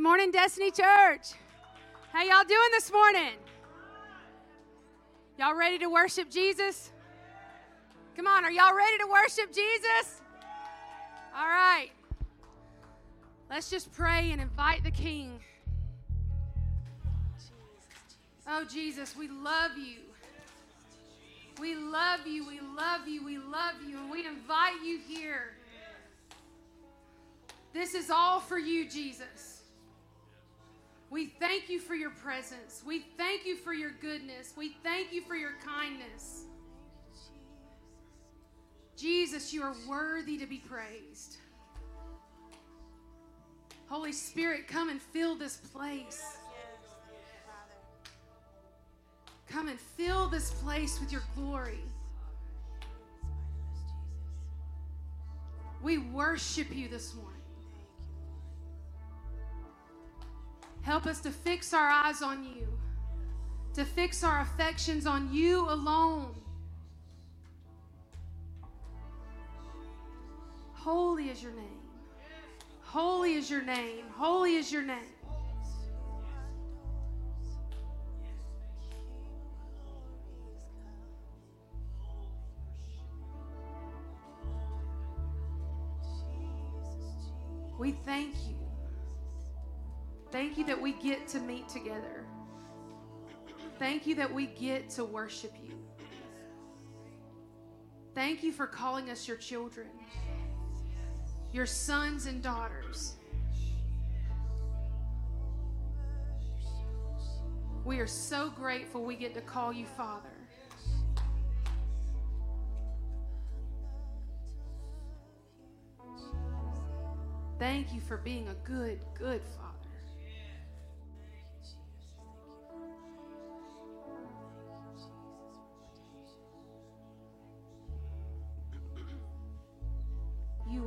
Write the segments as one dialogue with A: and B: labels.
A: Good morning, Destiny Church. How y'all doing this morning? Y'all ready to worship Jesus? Come on, are y'all ready to worship Jesus? All right. Let's just pray and invite the King. Oh, Jesus, we love you. We love you, we love you, we love you, and we invite you here. This is all for you, Jesus. We thank you for your presence. We thank you for your goodness. We thank you for your kindness. Jesus, you are worthy to be praised. Holy Spirit, come and fill this place. Come and fill this place with your glory. We worship you this morning. Help us to fix our eyes on you, to fix our affections on you alone. Holy is your name. Holy is your name. Holy is your name. We thank you. Thank you that we get to meet together. Thank you that we get to worship you. Thank you for calling us your children, your sons and daughters. We are so grateful we get to call you Father. Thank you for being a good, good Father.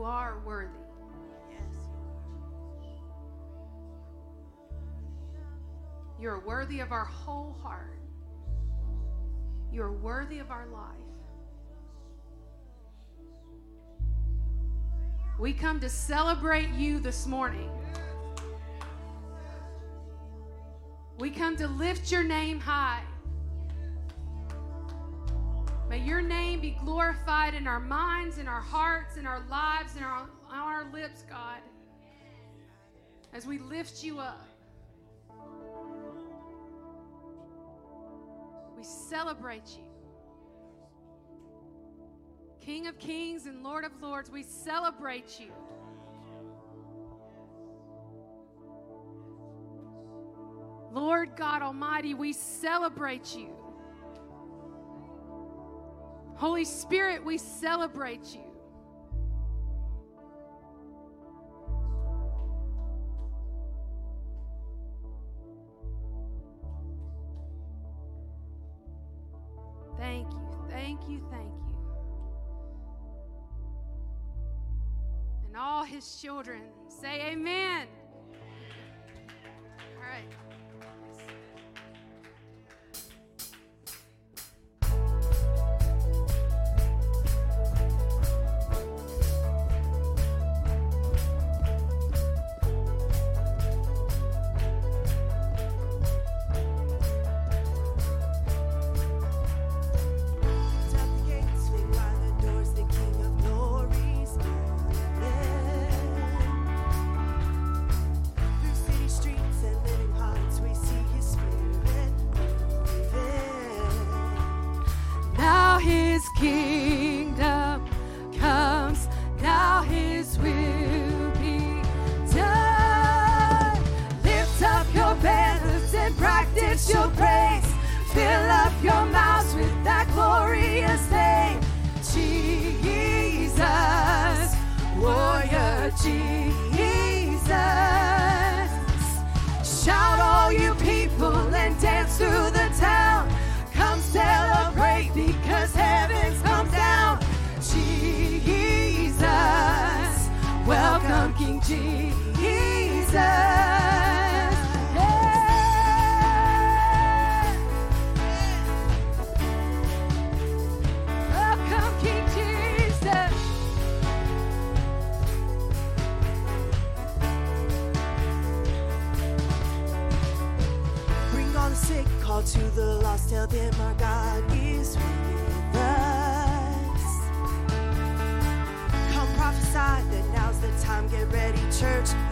A: You are worthy. You're worthy of our whole heart. You're worthy of our life. We come to celebrate you this morning. We come to lift your name high. May your name be glorified in our minds, in our hearts, in our lives, in our, on our lips, God, as we lift you up. We celebrate you. King of kings and Lord of lords, we celebrate you. Lord God Almighty, we celebrate you. Holy Spirit, we celebrate you. Thank you, thank you, thank you. And all his children say, Amen.
B: Church,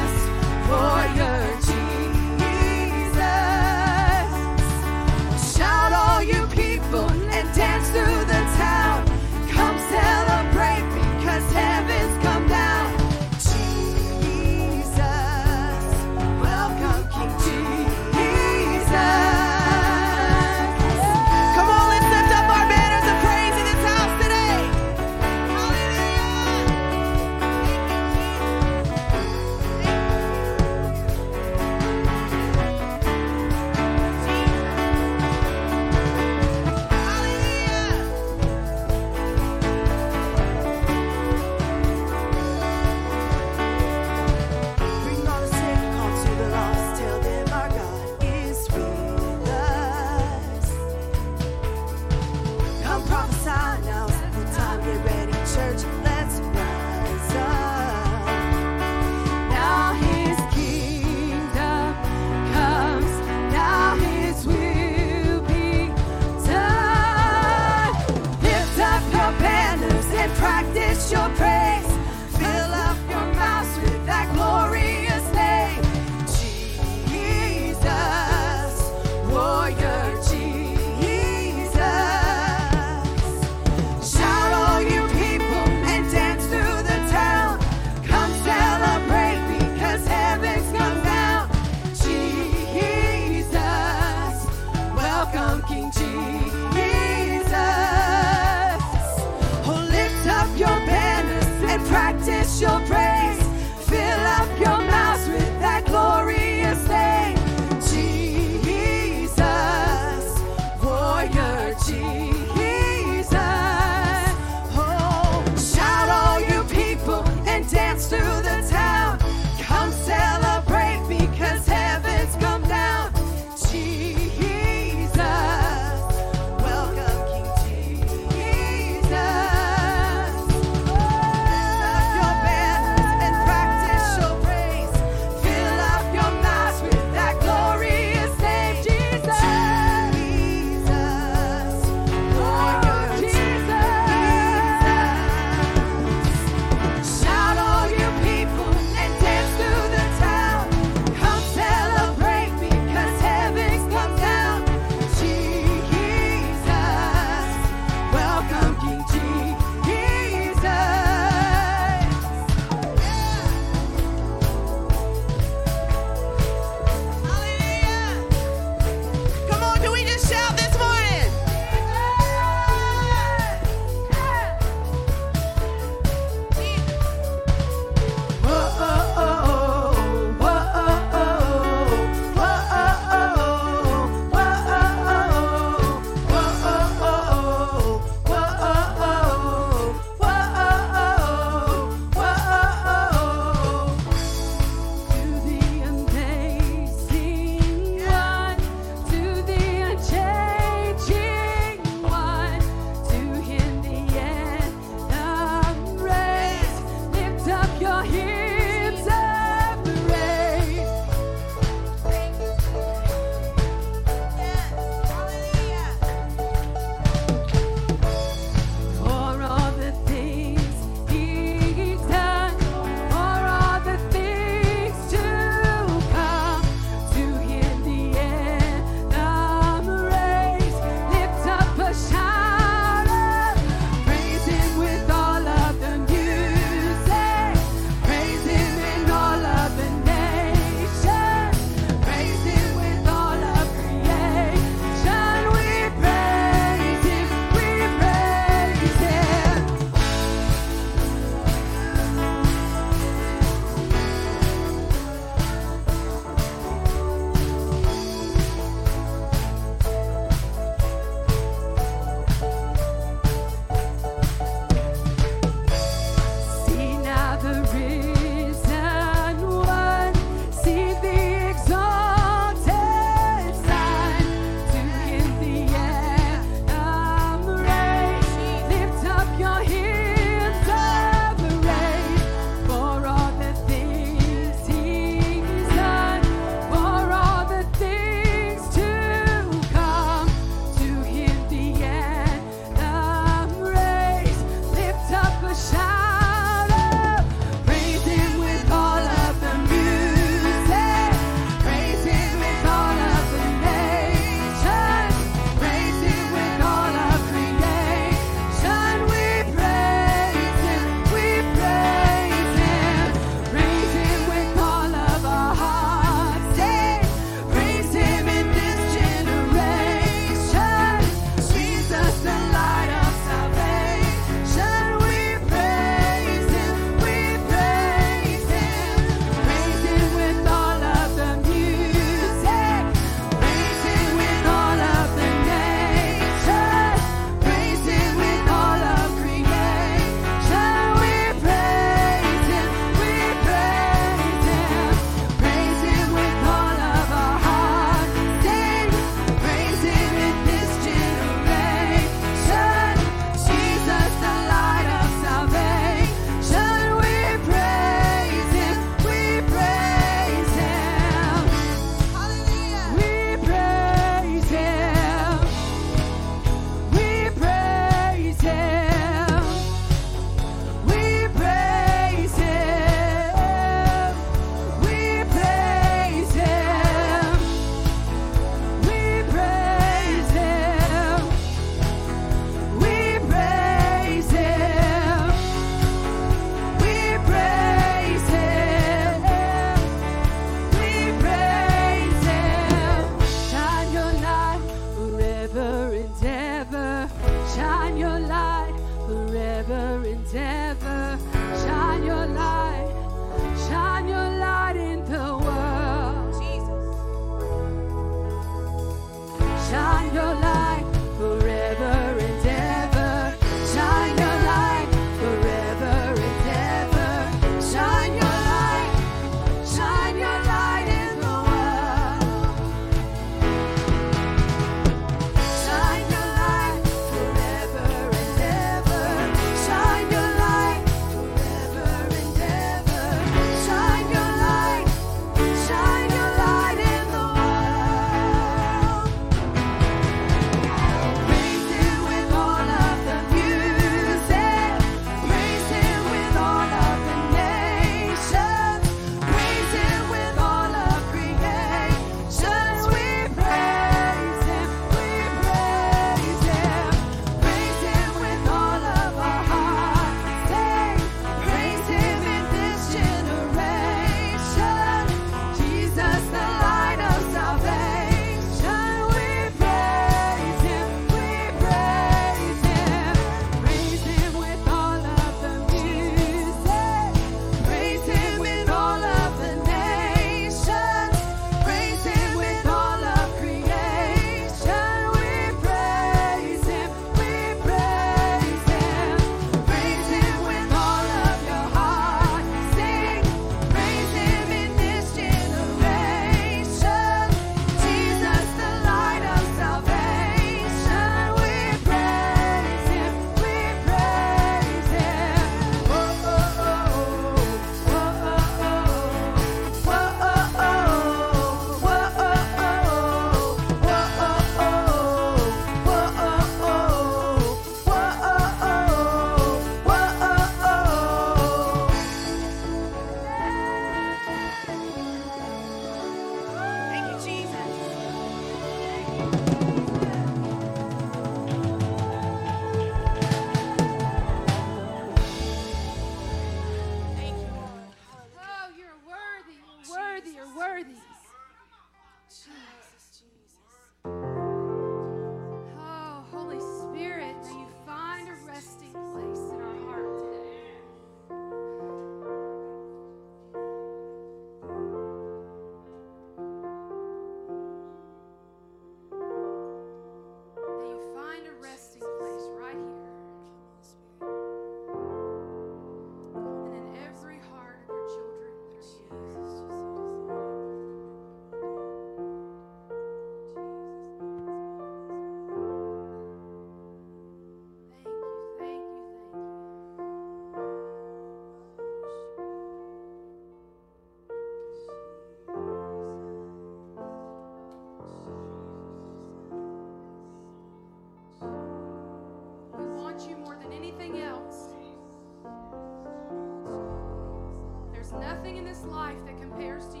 A: life that compares to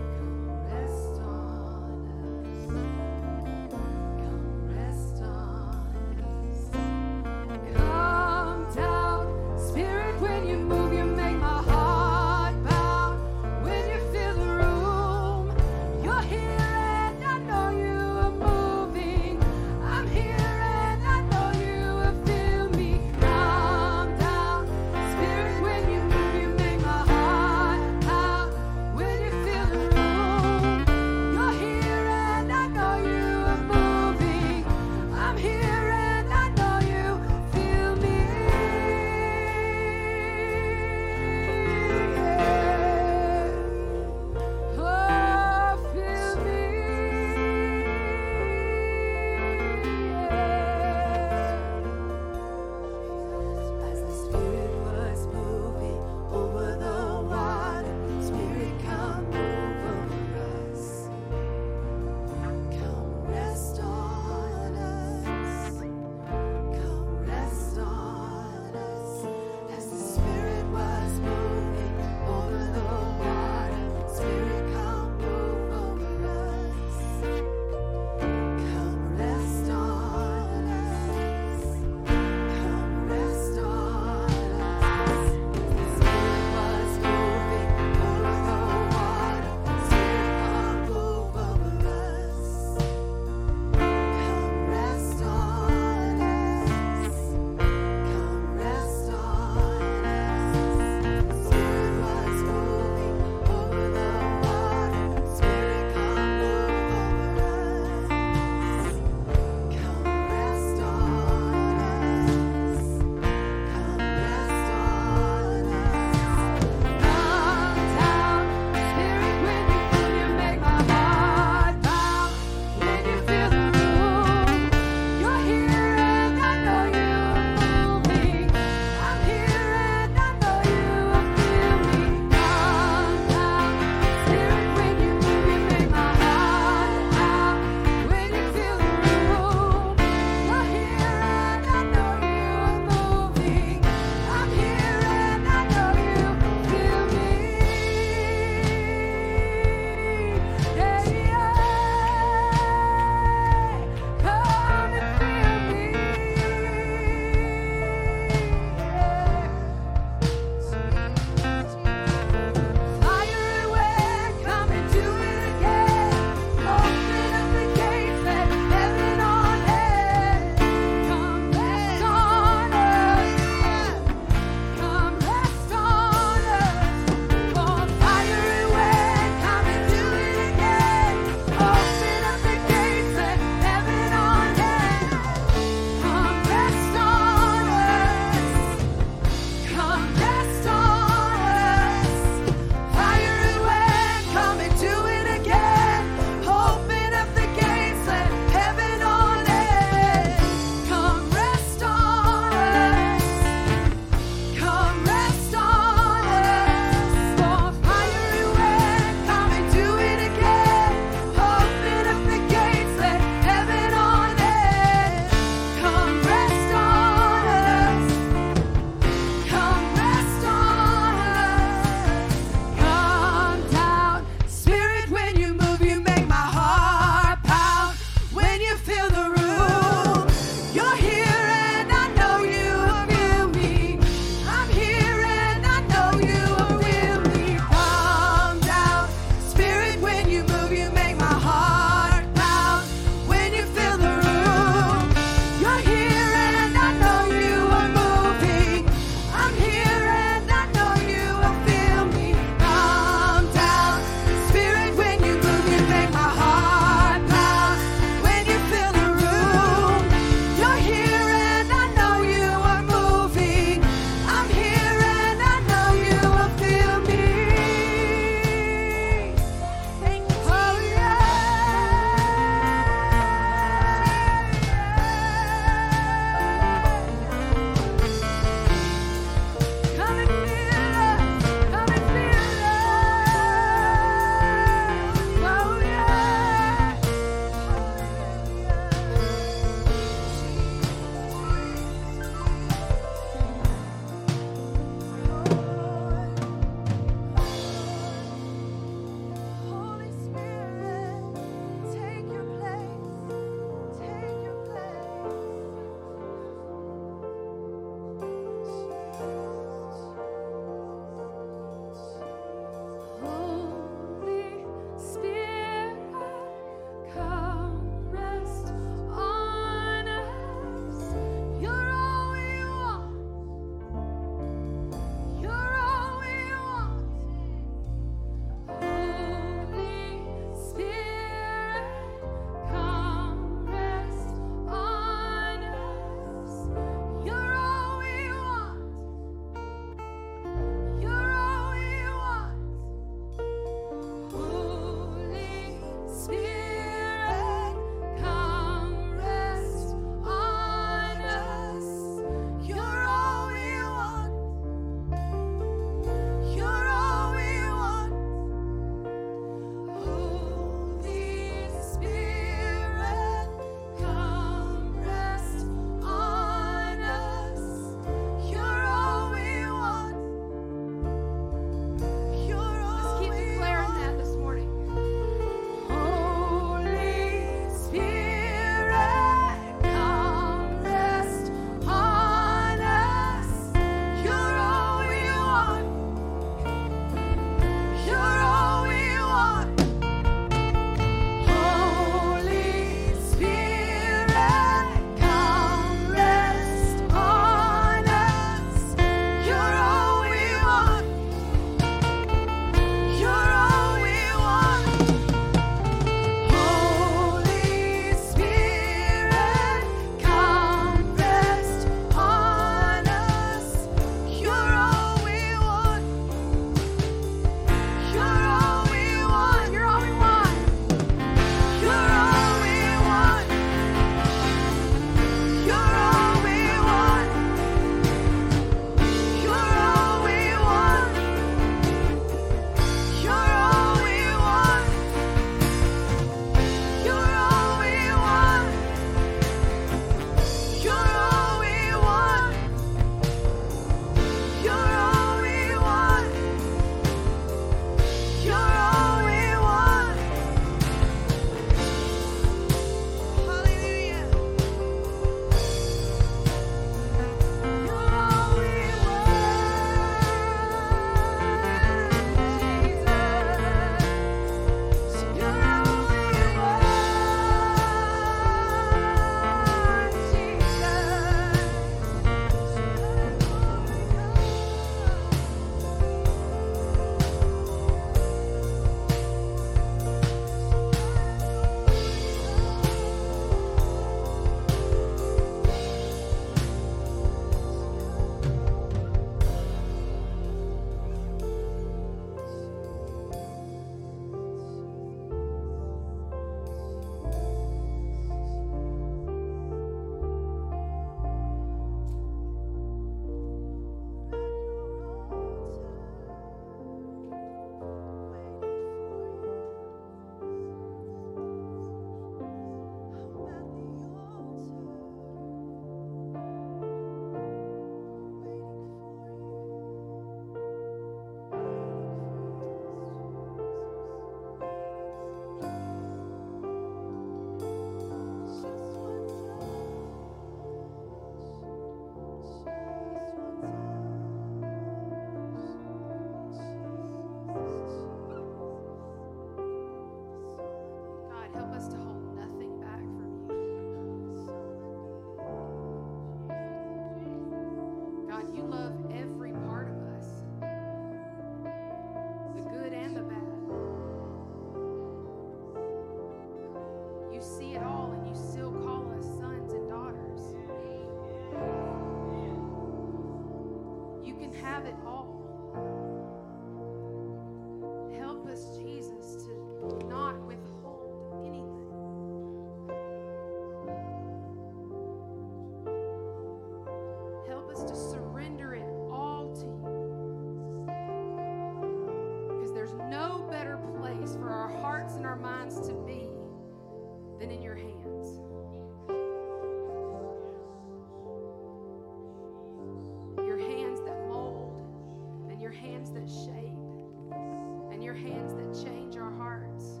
A: in your hands that change our hearts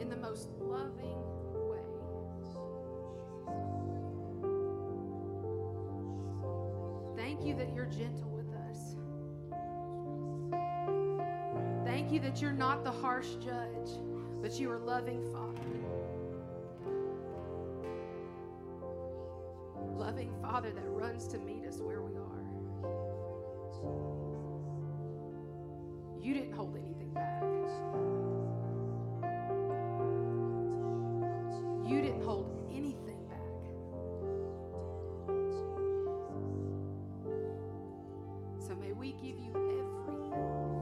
A: in the most loving way. Thank you that you're gentle with us. Thank you that you're not the harsh judge, but you are loving Father. Loving Father that runs to meet us where we are. You didn't hold anything back. You didn't hold anything back. So may we give you everything.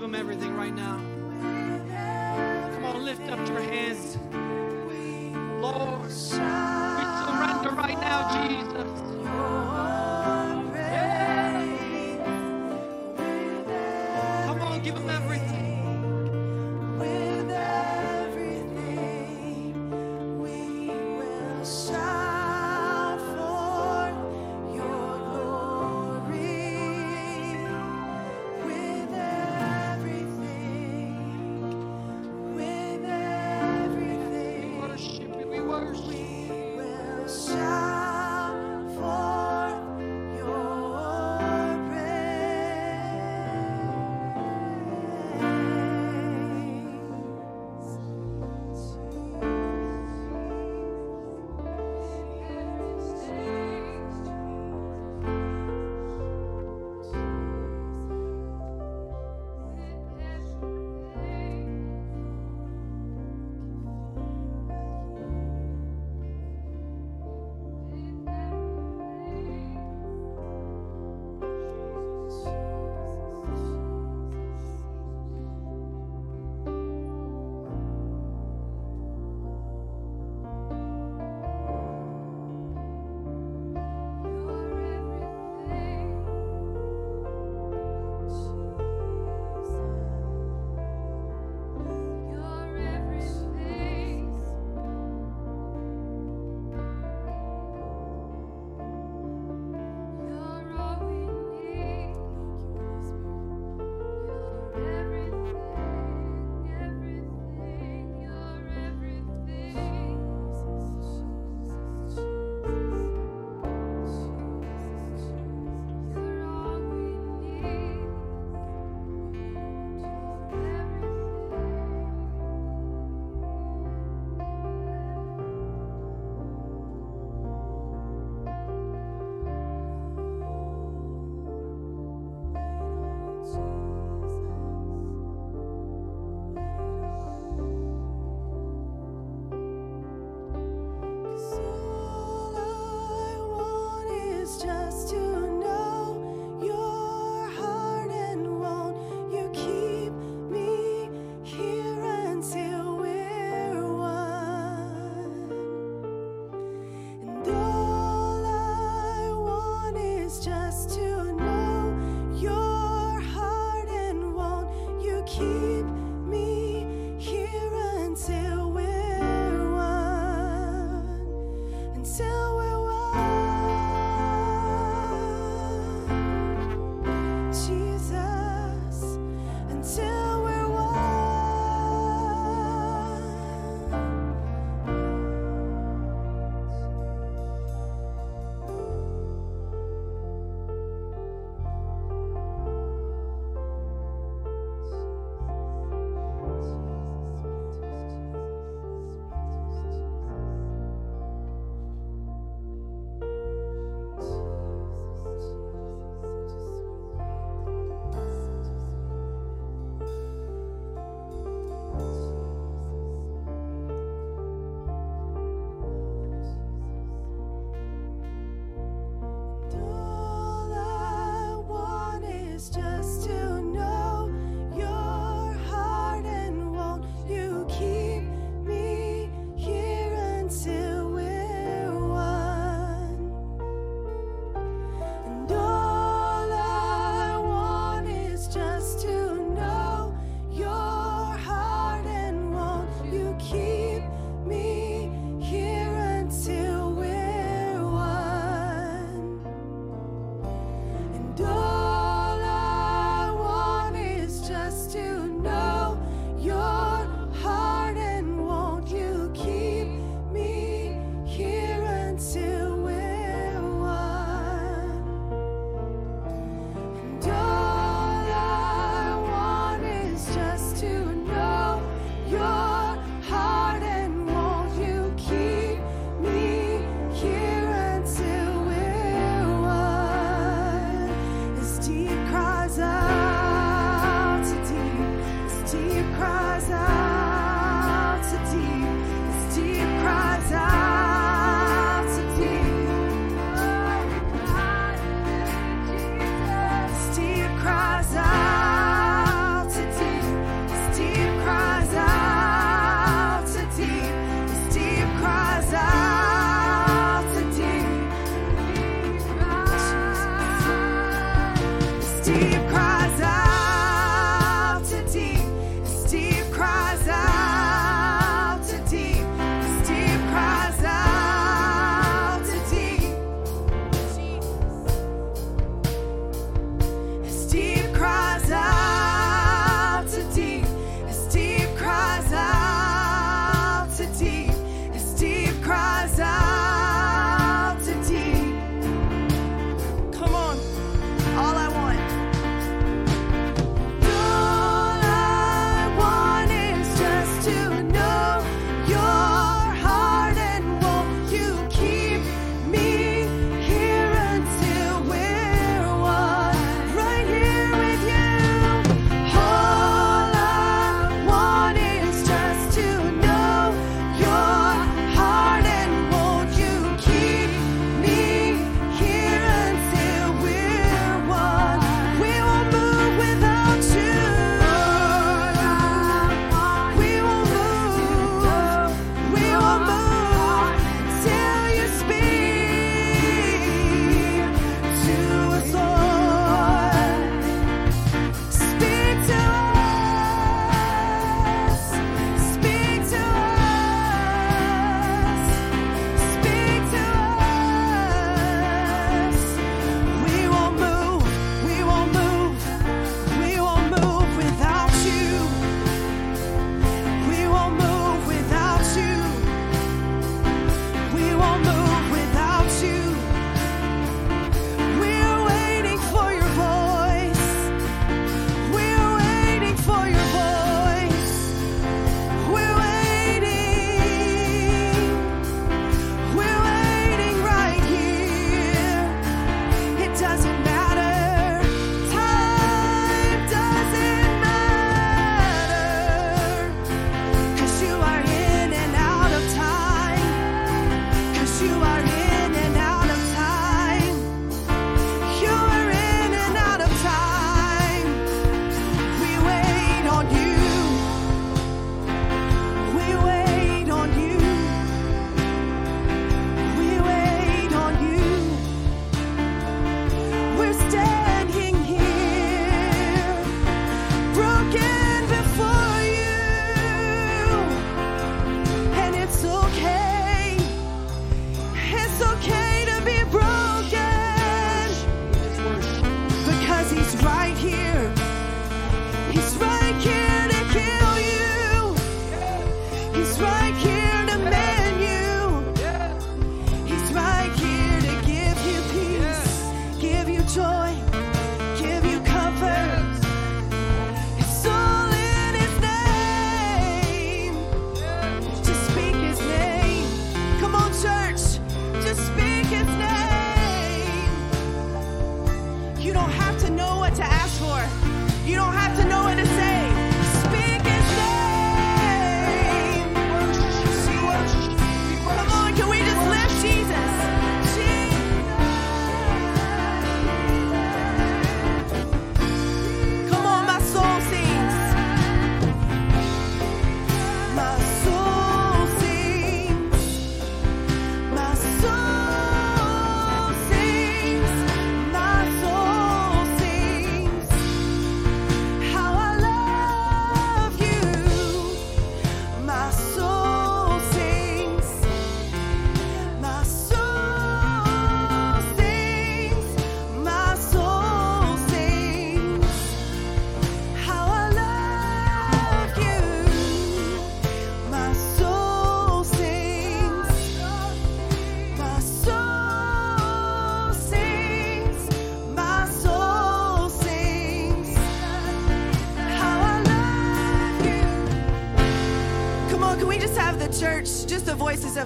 B: Give him everything right now.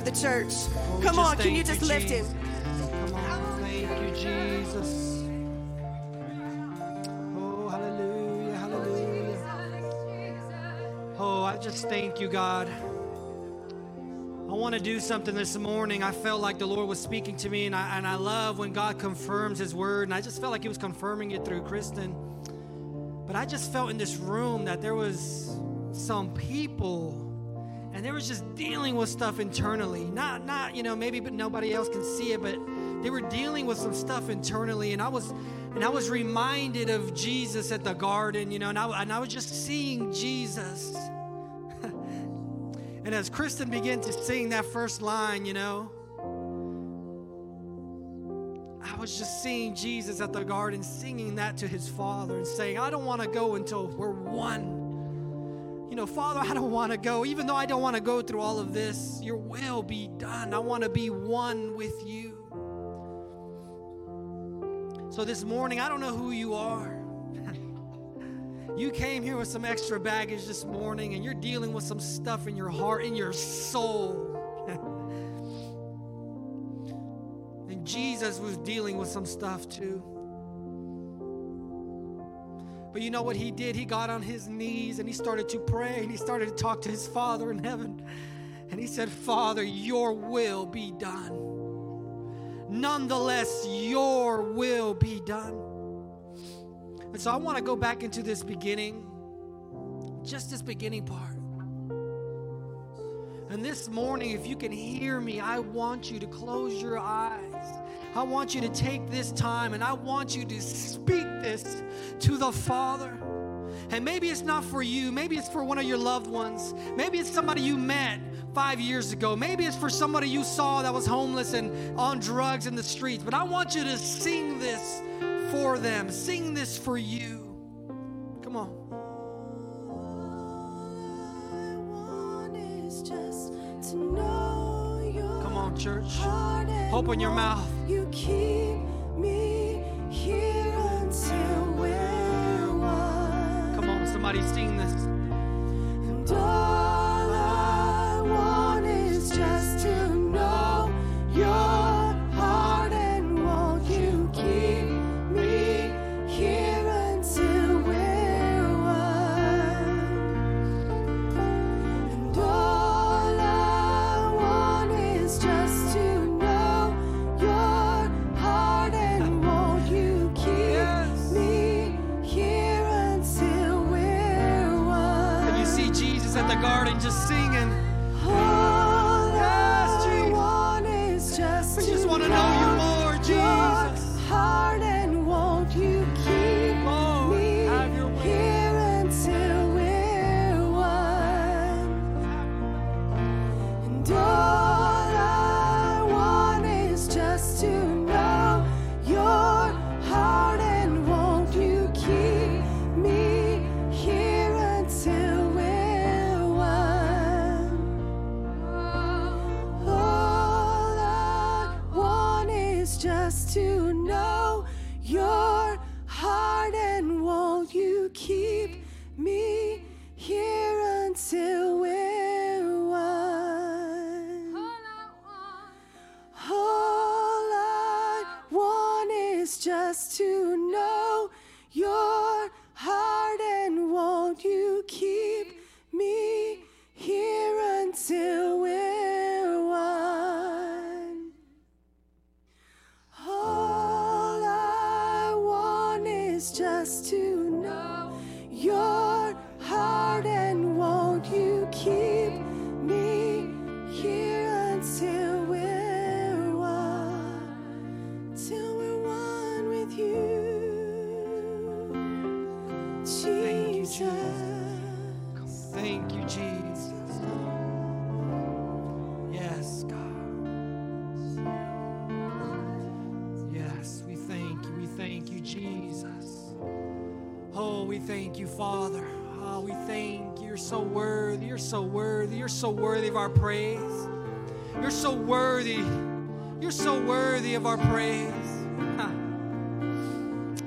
B: Of the church? Come on, can you just lift him?
C: Come on, thank you, Jesus. Oh, hallelujah, hallelujah. Oh, I just thank you, God. I want to do something this morning. I felt like the Lord was speaking to me, and I, and I love when God confirms His word. And I just felt like He was confirming it through Kristen. But I just felt in this room that there was some people and they was just dealing with stuff internally not not you know maybe but nobody else can see it but they were dealing with some stuff internally and i was and i was reminded of jesus at the garden you know and i, and I was just seeing jesus and as kristen began to sing that first line you know I was just seeing Jesus at the garden singing that to his father and saying, I don't want to go until we're one. You know, Father, I don't want to go. Even though I don't want to go through all of this, your will be done. I want to be one with you. So this morning, I don't know who you are. you came here with some extra baggage this morning and you're dealing with some stuff in your heart, in your soul. And Jesus was dealing with some stuff too. But you know what he did? He got on his knees and he started to pray and he started to talk to his Father in heaven. And he said, Father, your will be done. Nonetheless, your will be done. And so I want to go back into this beginning, just this beginning part. And this morning, if you can hear me, I want you to close your eyes. I want you to take this time and I want you to speak this to the Father. And maybe it's not for you, maybe it's for one of your loved ones, maybe it's somebody you met five years ago, maybe it's for somebody you saw that was homeless and on drugs in the streets. But I want you to sing this for them, sing this for you. Come on.
B: I want is just to know your
C: Come on, church. Open your mouth.
B: You keep me here until we're.
C: Come on, somebody sing this. Our praise. You're so worthy. You're so worthy of our praise.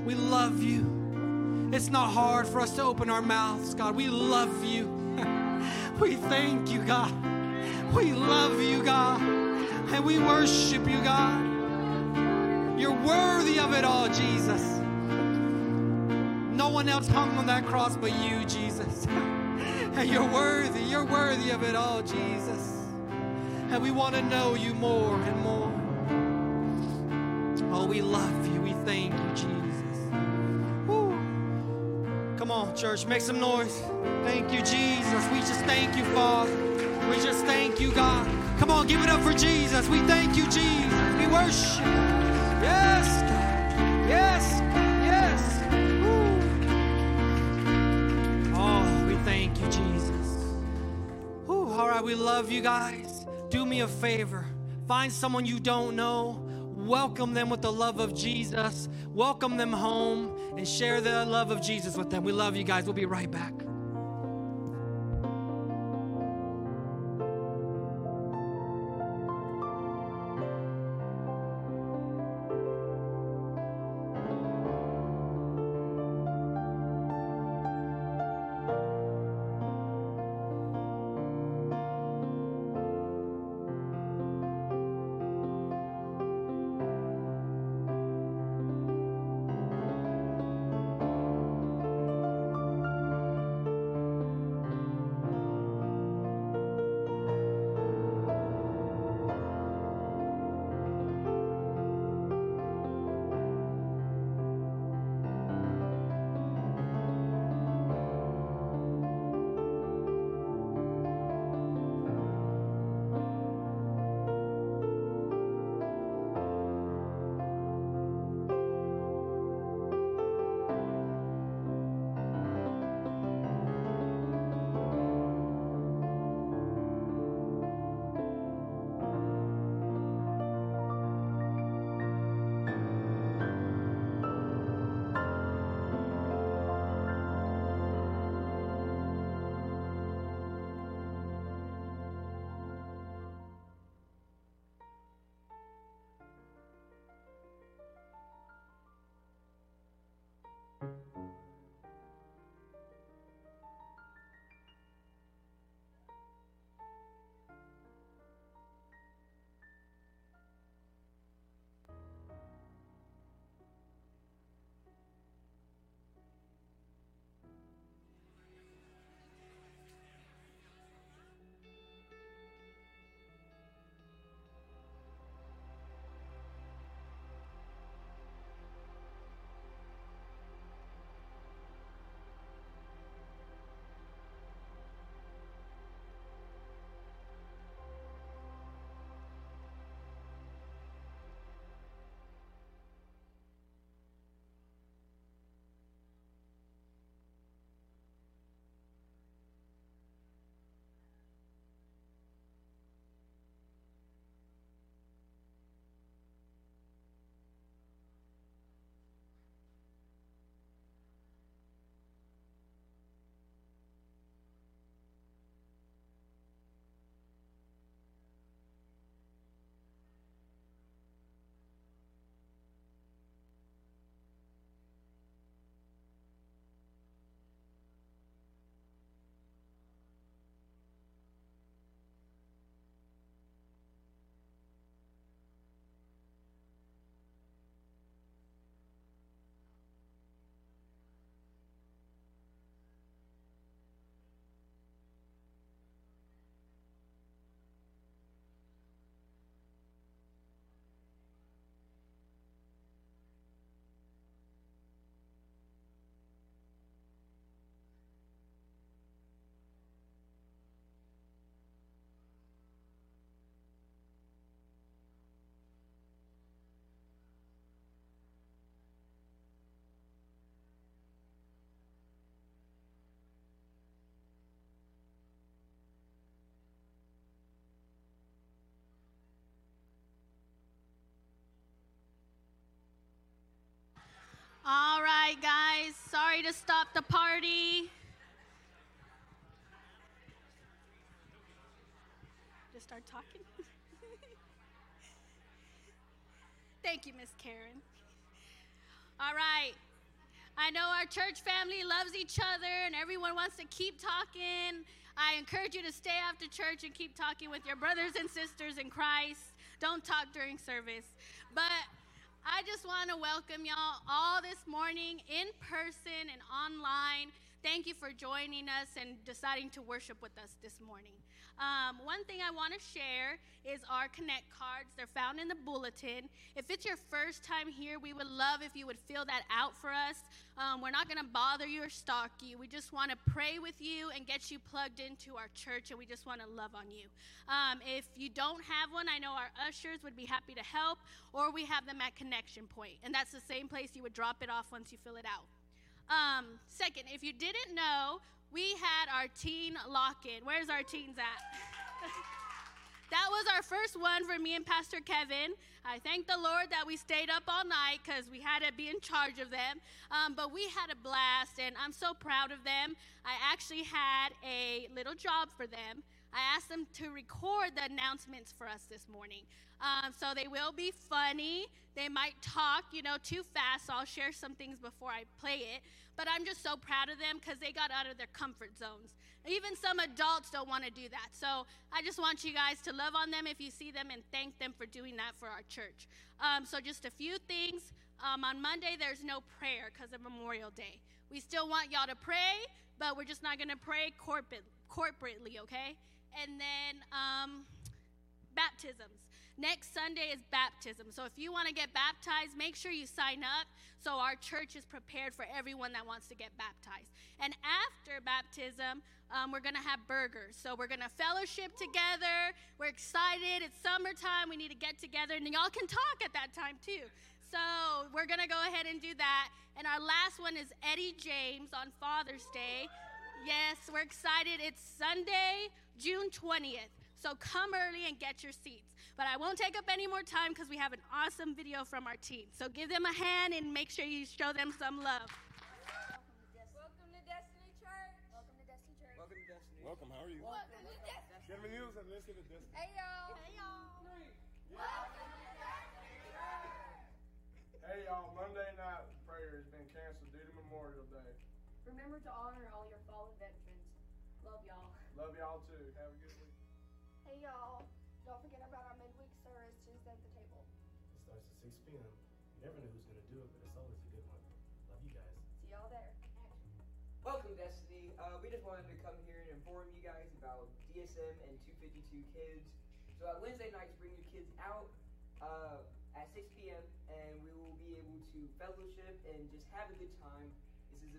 C: We love you. It's not hard for us to open our mouths, God. We love you. We thank you, God. We love you, God. And we worship you, God. You're worthy of it all, Jesus. No one else hung on that cross but you, Jesus. And you're worthy. You're worthy of it all, Jesus. And we want to know you more and more. Oh, we love you. We thank you, Jesus. Woo. Come on, church, make some noise. Thank you, Jesus. We just thank you, Father. We just thank you, God. Come on, give it up for Jesus. We thank you, Jesus. We worship. We love you guys. Do me a favor. Find someone you don't know. Welcome them with the love of Jesus. Welcome them home and share the love of Jesus with them. We love you guys. We'll be right back.
D: Right, guys. Sorry to stop the party. Just start talking. Thank you, Miss Karen. All right. I know our church family loves each other and everyone wants to keep talking. I encourage you to stay after church and keep talking with your brothers and sisters in Christ. Don't talk during service. But I just want to welcome y'all all this morning in person and online. Thank you for joining us and deciding to worship with us this morning. Um, one thing I want to share is our Connect cards. They're found in the bulletin. If it's your first time here, we would love if you would fill that out for us. Um, we're not going to bother you or stalk you. We just want to pray with you and get you plugged into our church, and we just want to love on you. Um, if you don't have one, I know our ushers would be happy to help, or we have them at Connection Point, and that's the same place you would drop it off once you fill it out. Um, second, if you didn't know, we had our teen lock in. Where's our teens at? that was our first one for me and Pastor Kevin. I thank the Lord that we stayed up all night because we had to be in charge of them. Um, but we had a blast, and I'm so proud of them. I actually had a little job for them. I asked them to record the announcements for us this morning. Um, so they will be funny. They might talk, you know, too fast. So I'll share some things before I play it. But I'm just so proud of them because they got out of their comfort zones. Even some adults don't want to do that. So I just want you guys to love on them if you see them and thank them for doing that for our church. Um, so just a few things. Um, on Monday, there's no prayer because of Memorial Day. We still want y'all to pray, but we're just not going to pray corporate, corporately, okay? And then um, baptisms. Next Sunday is baptism. So if you want to get baptized, make sure you sign up so our church is prepared for everyone that wants to get baptized. And after baptism, um, we're going to have burgers. So we're going to fellowship together. We're excited. It's summertime. We need to get together, and y'all can talk at that time too. So we're going to go ahead and do that. And our last one is Eddie James on Father's Day. Yes, we're excited. It's Sunday, June 20th. So come early and get your seats. But I won't take up any more time because we have an awesome video from our team. So give them a hand and make sure you show them some love.
E: Welcome to Destiny Church. Welcome to Destiny Church.
F: Welcome to Destiny.
G: Welcome, how are you?
E: Welcome to Destiny.
G: Get me news and listen to Destiny.
E: Hey y'all. Hey y'all. Welcome to Destiny Church.
F: Hey y'all, Monday night prayer has been canceled due to Memorial Day.
H: Remember to honor all your fallen veterans. Love y'all.
F: Love y'all too. Have a good week.
E: Hey y'all. Don't forget about our midweek service Tuesday at the table.
I: It starts at 6 p.m. You never know who's going to do it, but it's always a good one. Love you guys.
H: See y'all there. Action.
J: Welcome, Destiny. Uh, we just wanted to come here and inform you guys about DSM and 252 Kids. So on Wednesday nights, bring your kids out uh, at 6 p.m. and we will be able to fellowship and just have a good time.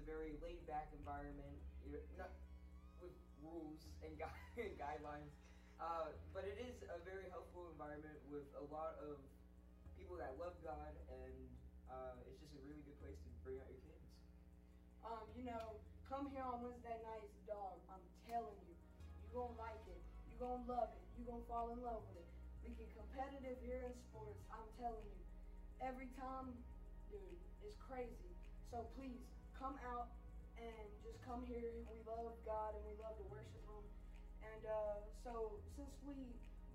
J: Very laid-back environment, You're not with rules and gui- guidelines, uh, but it is a very helpful environment with a lot of people that love God, and uh, it's just a really good place to bring out your kids.
K: Um, you know, come here on Wednesday nights, dog. I'm telling you, you're gonna like it. You're gonna love it. You're gonna fall in love with it. We get competitive here in sports. I'm telling you, every time, dude, it's crazy. So please come out and just come here. We love God and we love to worship Him. And uh, so since we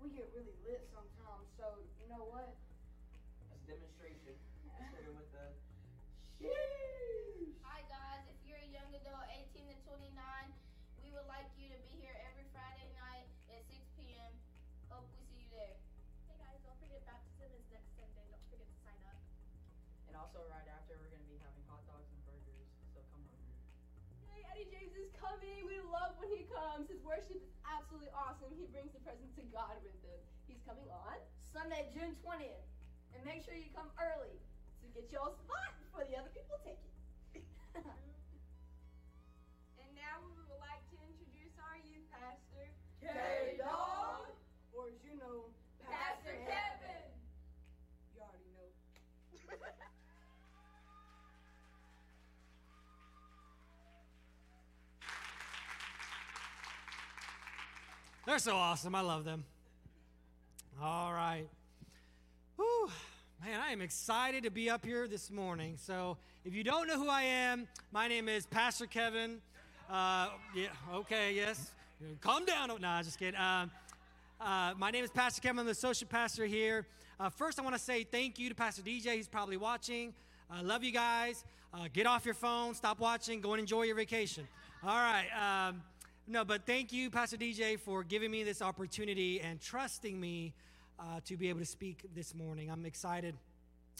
K: we get really lit sometimes, so you know what?
J: That's a demonstration. Starting with the
K: Sheesh.
E: Hi guys. If you're a young adult, 18 to 29, we would like you to be here every Friday night at 6 p.m. Hope we see you there.
H: Hey guys, don't forget baptism is next Sunday. Don't forget to sign up.
L: And also, right after, we're going to be having hot dogs and burgers. So come hungry.
H: Hey, Is coming. We love when he comes. His worship is absolutely awesome. He brings the presence of God with him. He's coming on
K: Sunday, June 20th. And make sure you come early to get your spot before the other people take it.
C: They're so awesome. I love them. All right. Whew. Man, I am excited to be up here this morning. So, if you don't know who I am, my name is Pastor Kevin. Uh, yeah, okay, yes. Calm down. No, just kidding. Um, uh, my name is Pastor Kevin. I'm the associate pastor here. Uh, first, I want to say thank you to Pastor DJ. He's probably watching. I love you guys. Uh, get off your phone, stop watching, go and enjoy your vacation. All right. Um, no, but thank you, Pastor DJ, for giving me this opportunity and trusting me uh, to be able to speak this morning. I'm excited.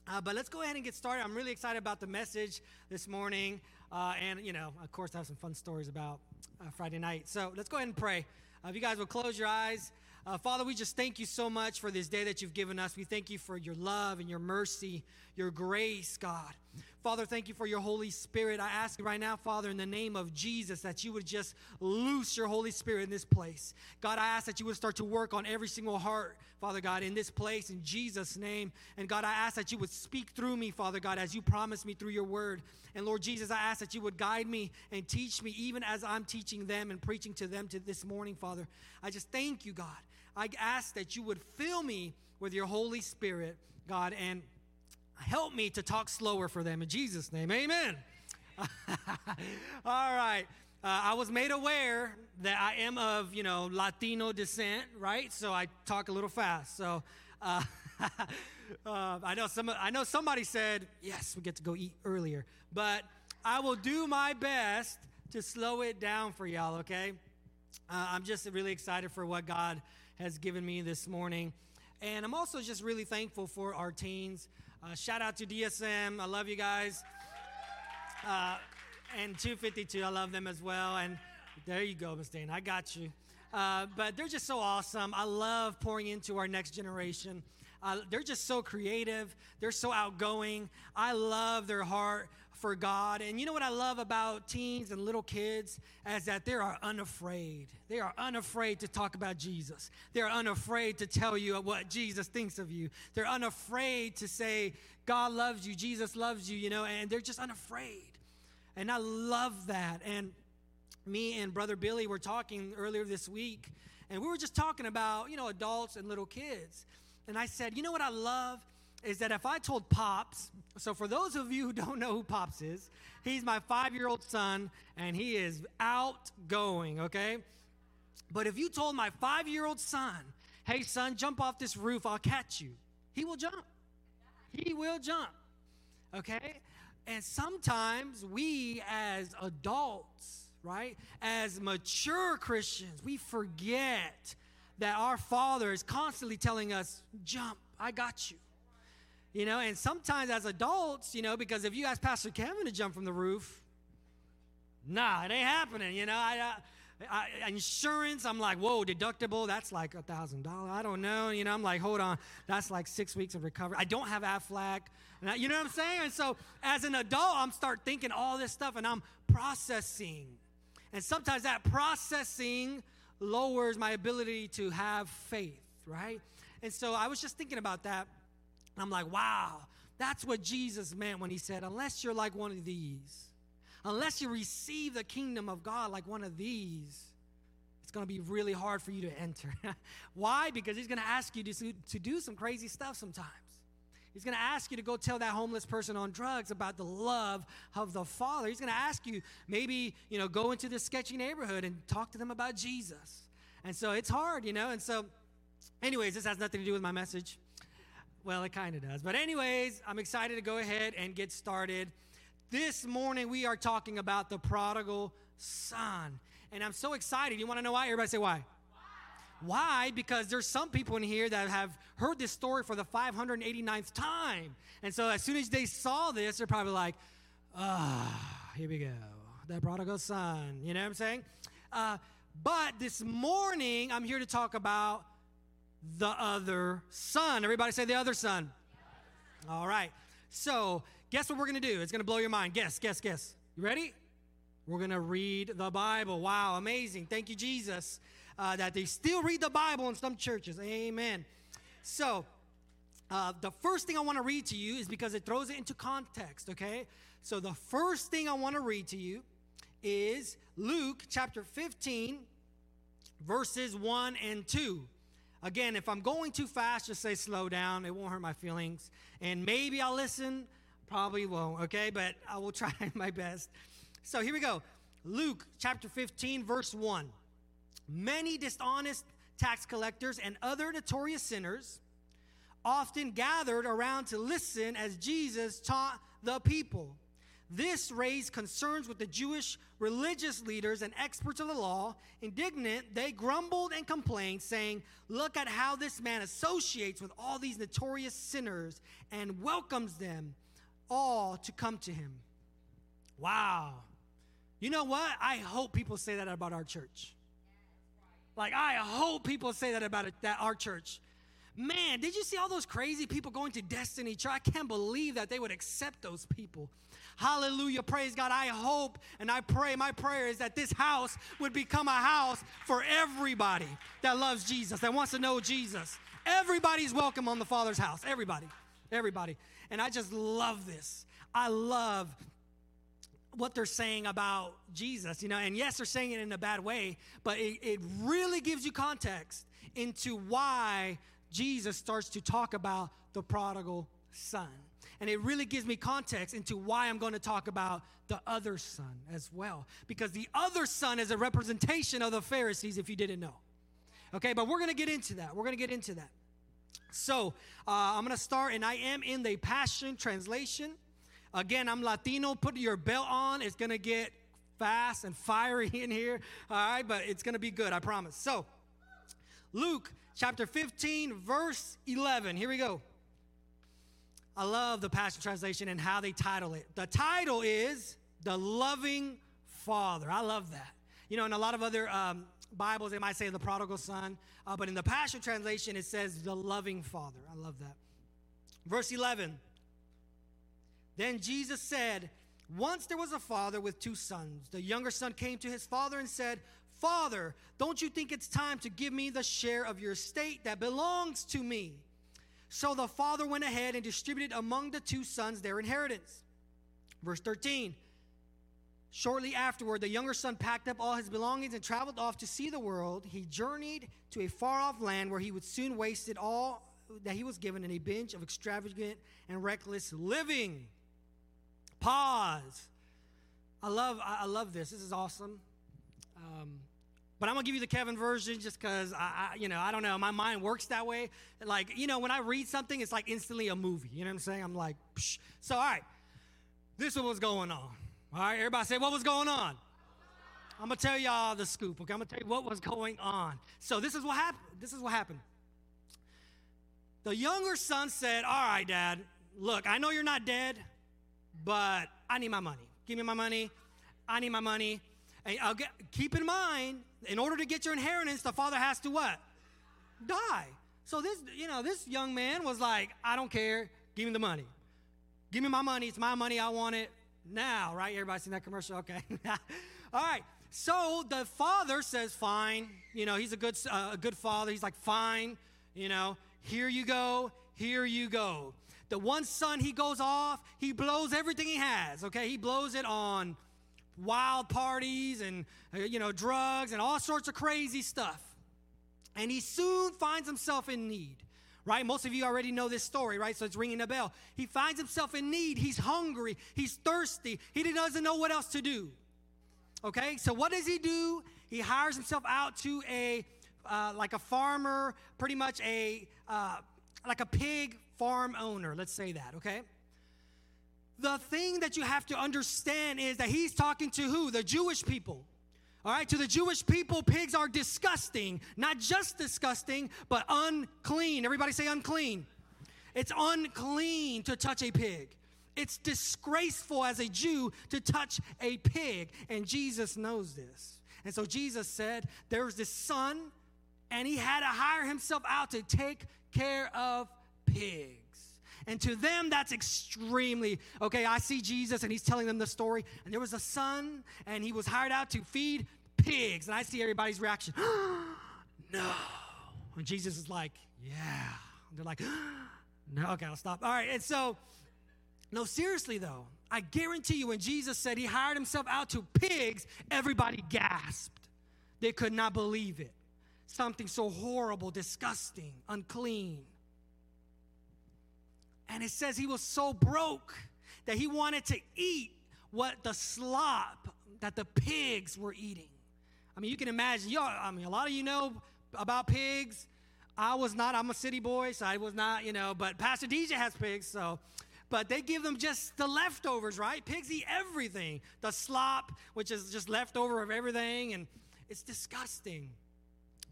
C: Uh, but let's go ahead and get started. I'm really excited about the message this morning. Uh, and, you know, of course, I have some fun stories about uh, Friday night. So let's go ahead and pray. Uh, if you guys will close your eyes. Uh, Father, we just thank you so much for this day that you've given us. We thank you for your love and your mercy, your grace, God. Father, thank you for your Holy Spirit. I ask right now, Father, in the name of Jesus, that you would just loose your Holy Spirit in this place. God, I ask that you would start to work on every single heart, Father God, in this place, in Jesus' name. And God, I ask that you would speak through me, Father God, as you promised me through your word. And Lord Jesus, I ask that you would guide me and teach me, even as I'm teaching them and preaching to them to this morning, Father. I just thank you, God. I ask that you would fill me with your Holy Spirit, God, and help me to talk slower for them in Jesus' name. Amen. All right. Uh, I was made aware that I am of, you know, Latino descent, right? So I talk a little fast. So uh, uh, I know some. I know somebody said yes, we get to go eat earlier, but I will do my best to slow it down for y'all. Okay. Uh, I'm just really excited for what God has given me this morning, and I'm also just really thankful for our teens. Uh, shout out to DSM. I love you guys. Uh, and 252, I love them as well. And there you go, Miss. I got you. Uh, but they're just so awesome. I love pouring into our next generation. Uh, they're just so creative. They're so outgoing. I love their heart for God. And you know what I love about teens and little kids is that they are unafraid. They are unafraid to talk about Jesus. They're unafraid to tell you what Jesus thinks of you. They're unafraid to say God loves you, Jesus loves you, you know, and they're just unafraid. And I love that. And me and brother Billy were talking earlier this week, and we were just talking about, you know, adults and little kids. And I said, you know what I love is that if I told Pops, so for those of you who don't know who Pops is, he's my five year old son and he is outgoing, okay? But if you told my five year old son, hey, son, jump off this roof, I'll catch you, he will jump. He will jump, okay? And sometimes we as adults, right, as mature Christians, we forget that our Father is constantly telling us, jump, I got you. You know, and sometimes as adults, you know, because if you ask Pastor Kevin to jump from the roof, nah, it ain't happening. You know, I, I, I insurance, I'm like, whoa, deductible, that's like a thousand dollars. I don't know. You know, I'm like, hold on, that's like six weeks of recovery. I don't have Aflac. And I, you know what I'm saying? And so as an adult, I'm start thinking all this stuff and I'm processing. And sometimes that processing lowers my ability to have faith, right? And so I was just thinking about that. I'm like, wow, that's what Jesus meant when he said, unless you're like one of these, unless you receive the kingdom of God like one of these, it's going to be really hard for you to enter. Why? Because he's going to ask you to, to do some crazy stuff sometimes. He's going to ask you to go tell that homeless person on drugs about the love of the Father. He's going to ask you maybe, you know, go into this sketchy neighborhood and talk to them about Jesus. And so it's hard, you know. And so, anyways, this has nothing to do with my message. Well, it kind of does. But, anyways, I'm excited to go ahead and get started. This morning, we are talking about the prodigal son. And I'm so excited. You want to know why? Everybody say why. Why? Because there's some people in here that have heard this story for the 589th time. And so as soon as they saw this, they're probably like, ah, here we go. That prodigal son. You know what I'm saying? Uh, but this morning, I'm here to talk about the other son. Everybody say the other son. All right. So, guess what we're going to do? It's going to blow your mind. Guess, guess, guess. You ready? We're going to read the Bible. Wow, amazing. Thank you, Jesus uh, that they still read the Bible in some churches. Amen. So, uh, the first thing I want to read to you is because it throws it into context, okay? So, the first thing I want to read to you is Luke chapter 15, verses 1 and 2. Again, if I'm going too fast, just say slow down. It won't hurt my feelings. And maybe I'll listen, probably won't, okay? But I will try my best. So here we go Luke chapter 15, verse 1. Many dishonest tax collectors and other notorious sinners often gathered around to listen as Jesus taught the people. This raised concerns with the Jewish religious leaders and experts of the law. Indignant, they grumbled and complained, saying, Look at how this man associates with all these notorious sinners and welcomes them all to come to him. Wow. You know what? I hope people say that about our church. Like, I hope people say that about it, that our church. Man, did you see all those crazy people going to Destiny Church? I can't believe that they would accept those people. Hallelujah. Praise God. I hope and I pray, my prayer is that this house would become a house for everybody that loves Jesus, that wants to know Jesus. Everybody's welcome on the Father's house. Everybody. Everybody. And I just love this. I love what they're saying about Jesus, you know, and yes, they're saying it in a bad way, but it, it really gives you context into why Jesus starts to talk about the prodigal son. And it really gives me context into why I'm going to talk about the other son as well. Because the other son is a representation of the Pharisees, if you didn't know. Okay, but we're going to get into that. We're going to get into that. So uh, I'm going to start, and I am in the Passion Translation. Again, I'm Latino. Put your belt on. It's going to get fast and fiery in here. All right, but it's going to be good, I promise. So, Luke chapter 15, verse 11. Here we go. I love the Passion Translation and how they title it. The title is The Loving Father. I love that. You know, in a lot of other um, Bibles, they might say the prodigal son, uh, but in the Passion Translation, it says the loving Father. I love that. Verse 11. Then Jesus said, Once there was a father with two sons. The younger son came to his father and said, Father, don't you think it's time to give me the share of your estate that belongs to me? So the father went ahead and distributed among the two sons their inheritance. Verse 13 Shortly afterward, the younger son packed up all his belongings and traveled off to see the world. He journeyed to a far off land where he would soon waste it all that he was given in a binge of extravagant and reckless living. Pause. I love, I love this. This is awesome. Um, but I'm gonna give you the Kevin version just because I, I, you know, I don't know. My mind works that way. Like, you know, when I read something, it's like instantly a movie. You know what I'm saying? I'm like, Psh. so all right, this is what's going on. All right, everybody say what was going on. I'm gonna tell y'all the scoop. Okay, I'm gonna tell you what was going on. So this is what happened. This is what happened. The younger son said, "All right, Dad. Look, I know you're not dead, but I need my money. Give me my money. I need my money." And I'll get, keep in mind, in order to get your inheritance, the father has to what? Die. So this, you know, this young man was like, I don't care. Give me the money. Give me my money. It's my money. I want it now, right? Everybody seen that commercial? Okay. All right. So the father says, fine. You know, he's a good, uh, a good father. He's like, fine. You know, here you go. Here you go. The one son, he goes off. He blows everything he has. Okay. He blows it on wild parties and, uh, you know, drugs and all sorts of crazy stuff. And he soon finds himself in need, right? Most of you already know this story, right? So it's ringing a bell. He finds himself in need. He's hungry. He's thirsty. He doesn't know what else to do. Okay, so what does he do? He hires himself out to a, uh, like a farmer, pretty much a, uh, like a pig farm owner, let's say that, okay? The thing that you have to understand is that he's talking to who? The Jewish people. All right, to the Jewish people, pigs are disgusting. Not just disgusting, but unclean. Everybody say unclean. It's unclean to touch a pig. It's disgraceful as a Jew to touch a pig. And Jesus knows this. And so Jesus said, There's this son, and he had to hire himself out to take care of pigs. And to them, that's extremely okay. I see Jesus and he's telling them the story. And there was a son, and he was hired out to feed pigs. And I see everybody's reaction no. And Jesus is like, yeah. And they're like, no, okay, I'll stop. All right. And so, no, seriously though, I guarantee you when Jesus said he hired himself out to pigs, everybody gasped. They could not believe it. something so horrible, disgusting, unclean. And it says he was so broke that he wanted to eat what the slop that the pigs were eating. I mean, you can imagine, y'all, I mean, a lot of you know about pigs. I was not, I'm a city boy, so I was not, you know, but Pastor DJ has pigs, so. But they give them just the leftovers, right? Pigs eat everything. The slop, which is just leftover of everything, and it's disgusting.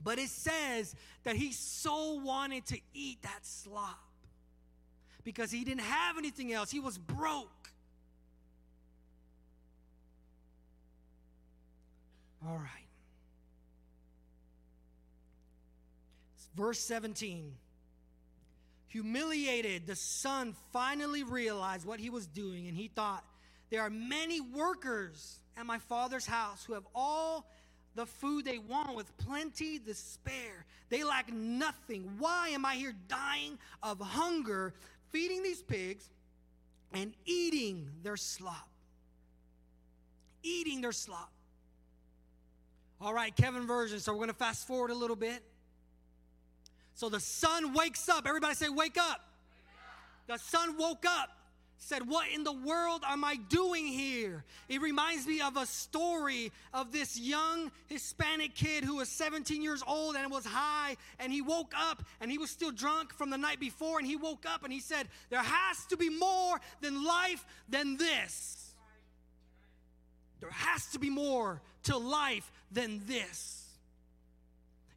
C: But it says that he so wanted to eat that slop because he didn't have anything else. He was broke. All right. Verse 17. Humiliated, the son finally realized what he was doing, and he thought, There are many workers at my father's house who have all the food they want with plenty to spare. They lack nothing. Why am I here dying of hunger, feeding these pigs and eating their slop? Eating their slop. All right, Kevin version. So we're going to fast forward a little bit. So the son wakes up. Everybody say, wake up. The son woke up, said, What in the world am I doing here? It reminds me of a story of this young Hispanic kid who was 17 years old and was high, and he woke up and he was still drunk from the night before, and he woke up and he said, There has to be more than life than this. There has to be more to life than this.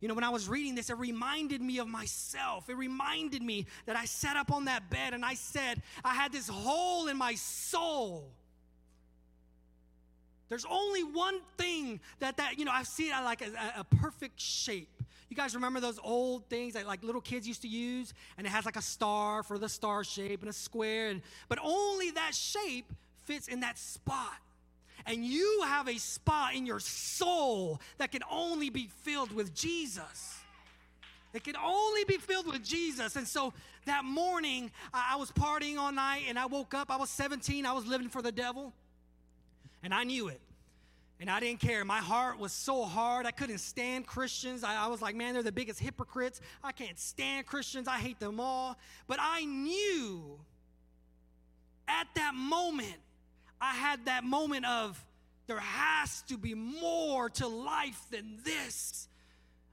C: You know, when I was reading this, it reminded me of myself. It reminded me that I sat up on that bed and I said, I had this hole in my soul. There's only one thing that that you know I see it like a, a perfect shape. You guys remember those old things that like little kids used to use, and it has like a star for the star shape and a square, and but only that shape fits in that spot. And you have a spot in your soul that can only be filled with Jesus. It can only be filled with Jesus. And so that morning, I was partying all night and I woke up. I was 17. I was living for the devil. And I knew it. And I didn't care. My heart was so hard. I couldn't stand Christians. I, I was like, man, they're the biggest hypocrites. I can't stand Christians. I hate them all. But I knew at that moment, I had that moment of there has to be more to life than this.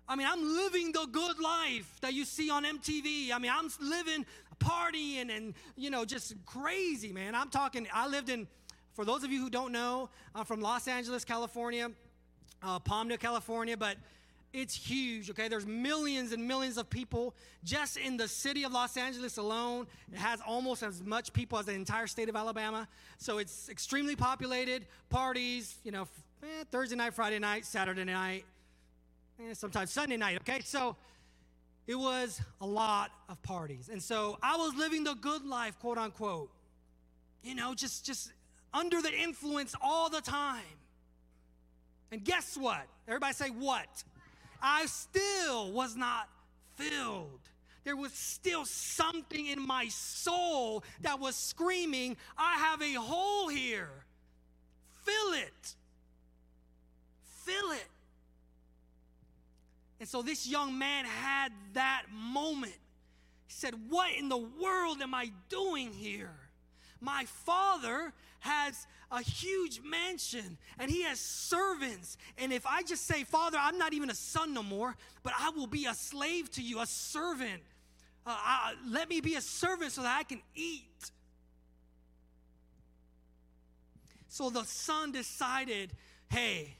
C: I mean, I'm living the good life that you see on MTV. I mean, I'm living, partying, and, you know, just crazy, man. I'm talking, I lived in, for those of you who don't know, I'm from Los Angeles, California, uh, Palmdale, California, but it's huge, okay? There's millions and millions of people just in the city of Los Angeles alone. It has almost as much people as the entire state of Alabama. So it's extremely populated. Parties, you know, eh, Thursday night, Friday night, Saturday night, eh, sometimes Sunday night, okay? So it was a lot of parties. And so I was living the good life, quote unquote. You know, just just under the influence all the time. And guess what? Everybody say what? I still was not filled. There was still something in my soul that was screaming, I have a hole here. Fill it. Fill it. And so this young man had that moment. He said, What in the world am I doing here? My father has a huge mansion and he has servants. And if I just say, Father, I'm not even a son no more, but I will be a slave to you, a servant. Uh, I, let me be a servant so that I can eat. So the son decided, hey,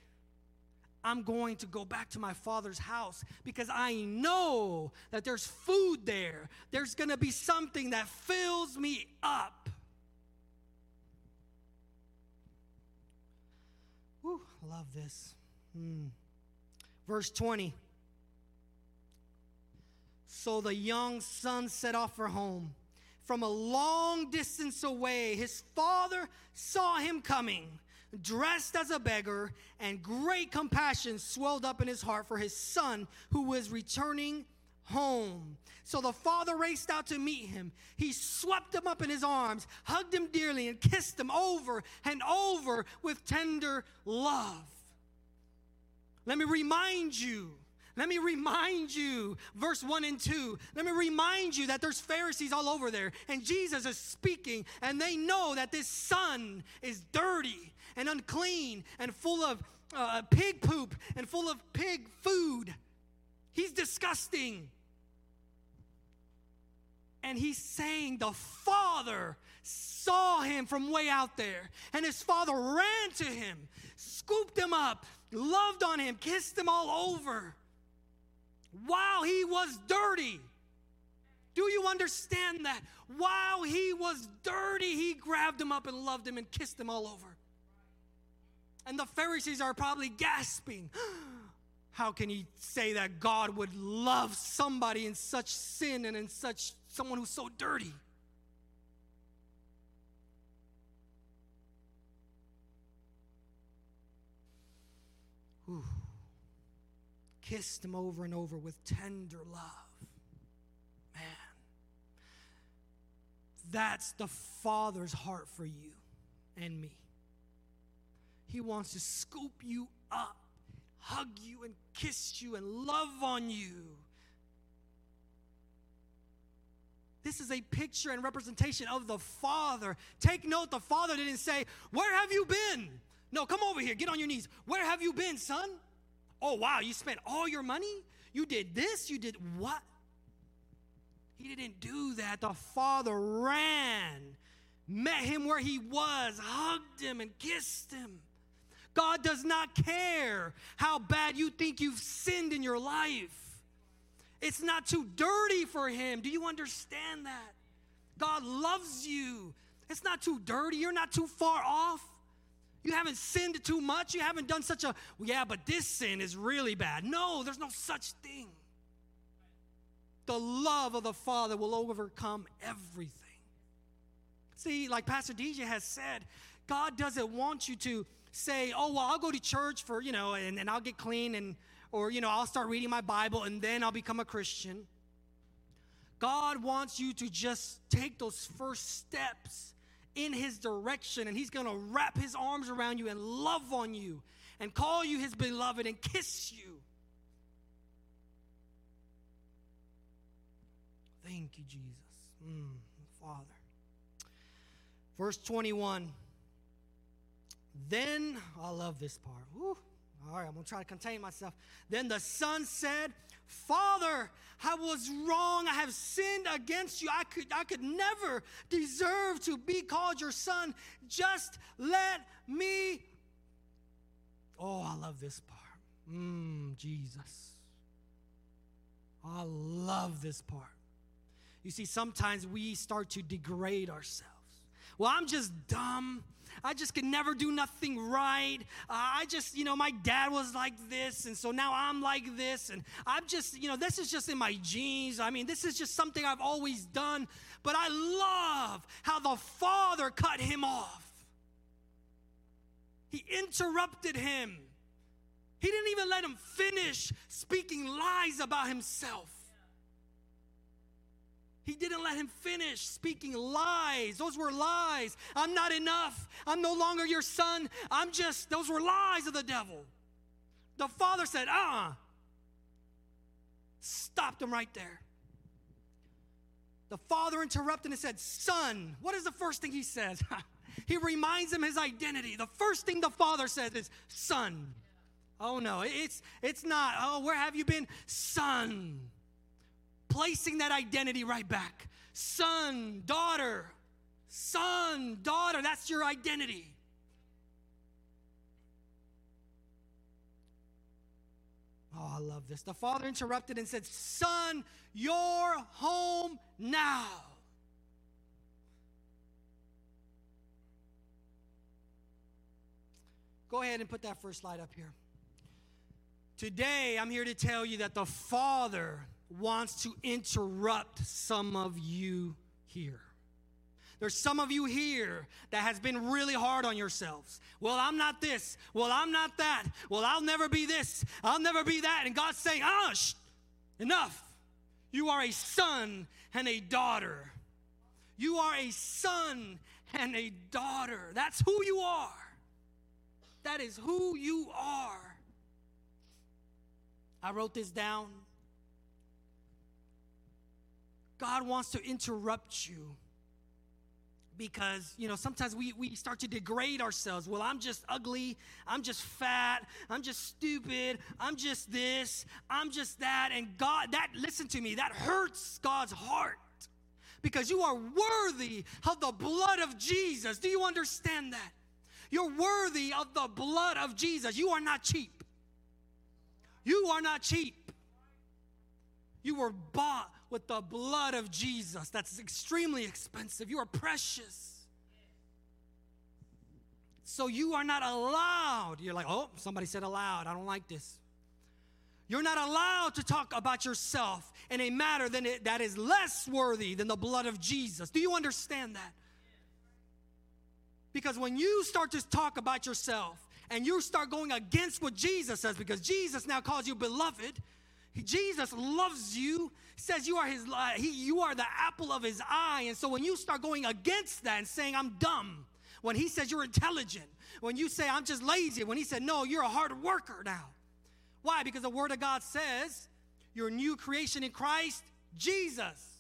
C: I'm going to go back to my father's house because I know that there's food there. There's going to be something that fills me up. Whew, I love this. Hmm. Verse 20. So the young son set off for home. From a long distance away, his father saw him coming, dressed as a beggar, and great compassion swelled up in his heart for his son who was returning home. So the father raced out to meet him. He swept him up in his arms, hugged him dearly, and kissed him over and over with tender love. Let me remind you Let me remind you, verse 1 and 2. Let me remind you that there's Pharisees all over there, and Jesus is speaking, and they know that this son is dirty and unclean and full of uh, pig poop and full of pig food. He's disgusting. And he's saying the father saw him from way out there, and his father ran to him, scooped him up, loved on him, kissed him all over while he was dirty. Do you understand that? While he was dirty, he grabbed him up and loved him and kissed him all over. And the Pharisees are probably gasping. How can he say that God would love somebody in such sin and in such someone who's so dirty? Ooh. Kissed him over and over with tender love. Man, that's the Father's heart for you and me. He wants to scoop you up, hug you, and kiss you, and love on you. This is a picture and representation of the Father. Take note, the Father didn't say, Where have you been? No, come over here, get on your knees. Where have you been, son? Oh, wow, you spent all your money? You did this? You did what? He didn't do that. The Father ran, met him where he was, hugged him, and kissed him. God does not care how bad you think you've sinned in your life. It's not too dirty for Him. Do you understand that? God loves you. It's not too dirty. You're not too far off. You haven't sinned too much. You haven't done such a, well, yeah, but this sin is really bad. No, there's no such thing. The love of the Father will overcome everything. See, like Pastor DJ has said, God doesn't want you to say, oh, well, I'll go to church for, you know, and, and I'll get clean and, or, you know, I'll start reading my Bible and then I'll become a Christian. God wants you to just take those first steps in His direction, and He's going to wrap His arms around you and love on you and call you His beloved and kiss you. Thank you, Jesus. Mm, Father. Verse 21. Then, I love this part. All right, I'm going to try to contain myself. Then the son said, Father, I was wrong. I have sinned against you. I could, I could never deserve to be called your son. Just let me. Oh, I love this part. Mmm, Jesus. I love this part. You see, sometimes we start to degrade ourselves. Well, I'm just dumb. I just could never do nothing right. Uh, I just, you know, my dad was like this, and so now I'm like this, and I'm just, you know, this is just in my genes. I mean, this is just something I've always done. But I love how the father cut him off. He interrupted him. He didn't even let him finish speaking lies about himself. He didn't let him finish speaking lies. Those were lies. I'm not enough. I'm no longer your son. I'm just, those were lies of the devil. The father said, uh uh-uh. uh Stopped him right there. The father interrupted and said, Son, what is the first thing he says? he reminds him his identity. The first thing the father says is, Son. Oh no, it's it's not, oh, where have you been? Son placing that identity right back. Son, daughter, son, daughter, that's your identity. Oh, I love this. The father interrupted and said, Son, you're home now. Go ahead and put that first slide up here. Today, I'm here to tell you that the Father wants to interrupt some of you here. There's some of you here that has been really hard on yourselves. Well, I'm not this. Well, I'm not that. Well, I'll never be this. I'll never be that. And God's saying, ah, shh, enough. You are a son and a daughter. You are a son and a daughter. That's who you are. That is who you are. I wrote this down. God wants to interrupt you because you know sometimes we, we start to degrade ourselves. Well i'm just ugly. I'm just fat. I'm just stupid. I'm just this. I'm just that. And god that listen to me that hurts god's heart because you are worthy of the blood of jesus. Do you understand that? You're worthy of the blood of jesus. You are not cheap. You are not cheap. You were bought with the blood of Jesus. That's extremely expensive. You are precious. So you are not allowed. You're like, oh, somebody said allowed. I don't like this. You're not allowed to talk about yourself in a matter that is less worthy than the blood of Jesus. Do you understand that? Because when you start to talk about yourself and you start going against what Jesus says, because Jesus now calls you beloved, Jesus loves you, says you are his uh, he, you are the apple of his eye. And so when you start going against that and saying I'm dumb, when he says you're intelligent, when you say I'm just lazy, when he said no, you're a hard worker now. Why? Because the word of God says you're new creation in Christ Jesus.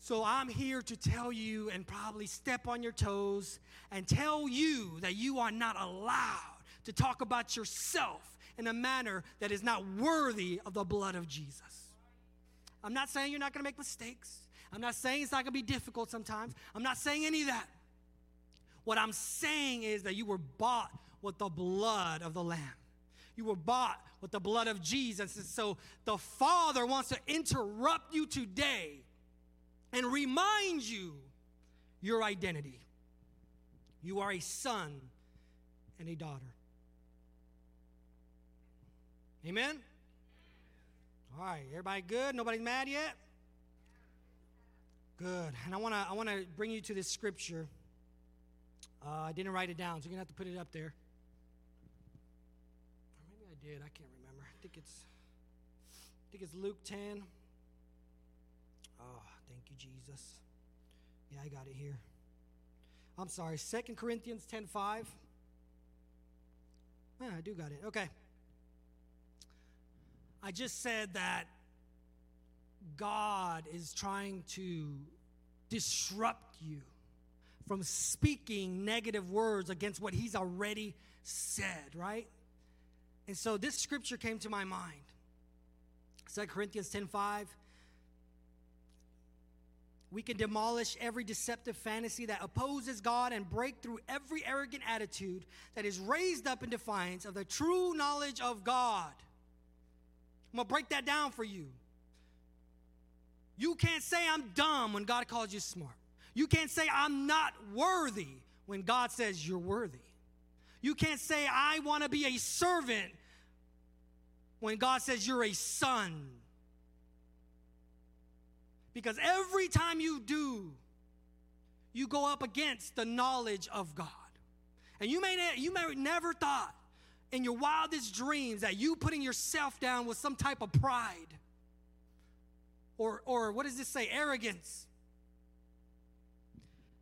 C: So I'm here to tell you and probably step on your toes and tell you that you are not allowed to talk about yourself in a manner that is not worthy of the blood of Jesus. I'm not saying you're not going to make mistakes. I'm not saying it's not going to be difficult sometimes. I'm not saying any of that. What I'm saying is that you were bought with the blood of the Lamb. You were bought with the blood of Jesus. And so the Father wants to interrupt you today and remind you your identity. You are a son and a daughter. Amen? All right, everybody good? Nobody's mad yet? Good. And I want to I want to bring you to this scripture. Uh, I didn't write it down, so you're going to have to put it up there. Or maybe I did. I can't remember. I think it's I think it's Luke 10. Oh, thank you Jesus. Yeah, I got it here. I'm sorry. Second Corinthians 10:5. Yeah, I do got it. Okay. I just said that God is trying to disrupt you from speaking negative words against what He's already said, right? And so this scripture came to my mind. 2 Corinthians 10 5. We can demolish every deceptive fantasy that opposes God and break through every arrogant attitude that is raised up in defiance of the true knowledge of God. I'm gonna break that down for you. You can't say I'm dumb when God calls you smart. You can't say I'm not worthy when God says you're worthy. You can't say I want to be a servant when God says you're a son. Because every time you do, you go up against the knowledge of God. And you may, you may never thought in your wildest dreams that you putting yourself down with some type of pride or, or what does this say? Arrogance.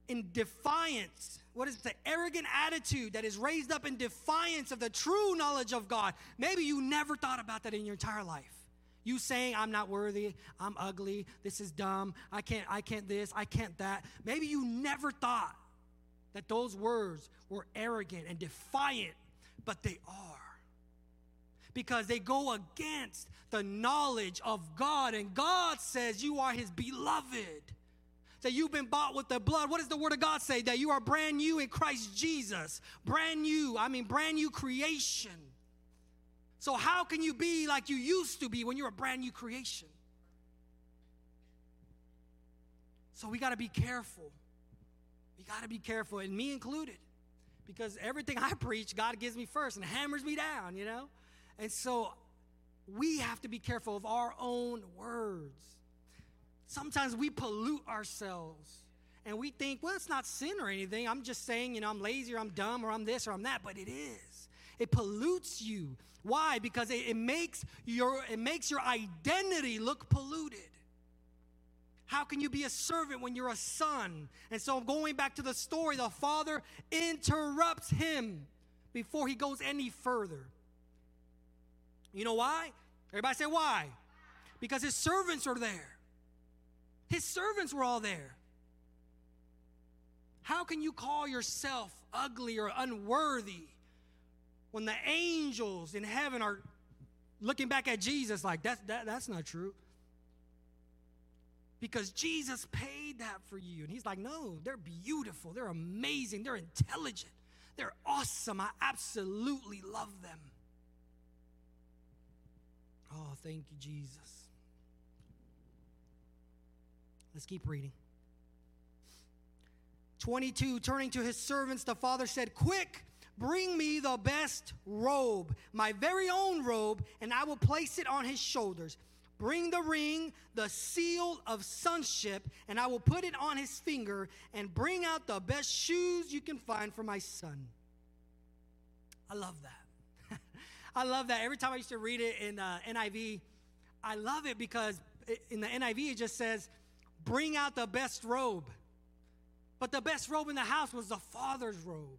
C: In defiance. What is the arrogant attitude that is raised up in defiance of the true knowledge of God? Maybe you never thought about that in your entire life. You saying I'm not worthy, I'm ugly, this is dumb, I can't I can't this, I can't that. Maybe you never thought that those words were arrogant and defiant but they are. Because they go against the knowledge of God. And God says you are his beloved. That you've been bought with the blood. What does the word of God say? That you are brand new in Christ Jesus. Brand new, I mean, brand new creation. So, how can you be like you used to be when you're a brand new creation? So, we got to be careful. We got to be careful, and me included because everything I preach, God gives me first and hammers me down, you know? And so we have to be careful of our own words. Sometimes we pollute ourselves and we think, well, it's not sin or anything. I'm just saying, you know, I'm lazy or I'm dumb or I'm this or I'm that, but it is. It pollutes you. Why? Because it, it makes your it makes your identity look polluted. How can you be a servant when you're a son? And so, going back to the story, the father interrupts him before he goes any further. You know why? Everybody say why? Because his servants are there. His servants were all there. How can you call yourself ugly or unworthy when the angels in heaven are looking back at Jesus like that's that, that's not true? Because Jesus paid that for you. And he's like, no, they're beautiful, they're amazing, they're intelligent, they're awesome. I absolutely love them. Oh, thank you, Jesus. Let's keep reading. 22, turning to his servants, the father said, Quick, bring me the best robe, my very own robe, and I will place it on his shoulders. Bring the ring, the seal of sonship, and I will put it on his finger, and bring out the best shoes you can find for my son. I love that. I love that. Every time I used to read it in uh, NIV, I love it because in the NIV it just says, Bring out the best robe. But the best robe in the house was the father's robe.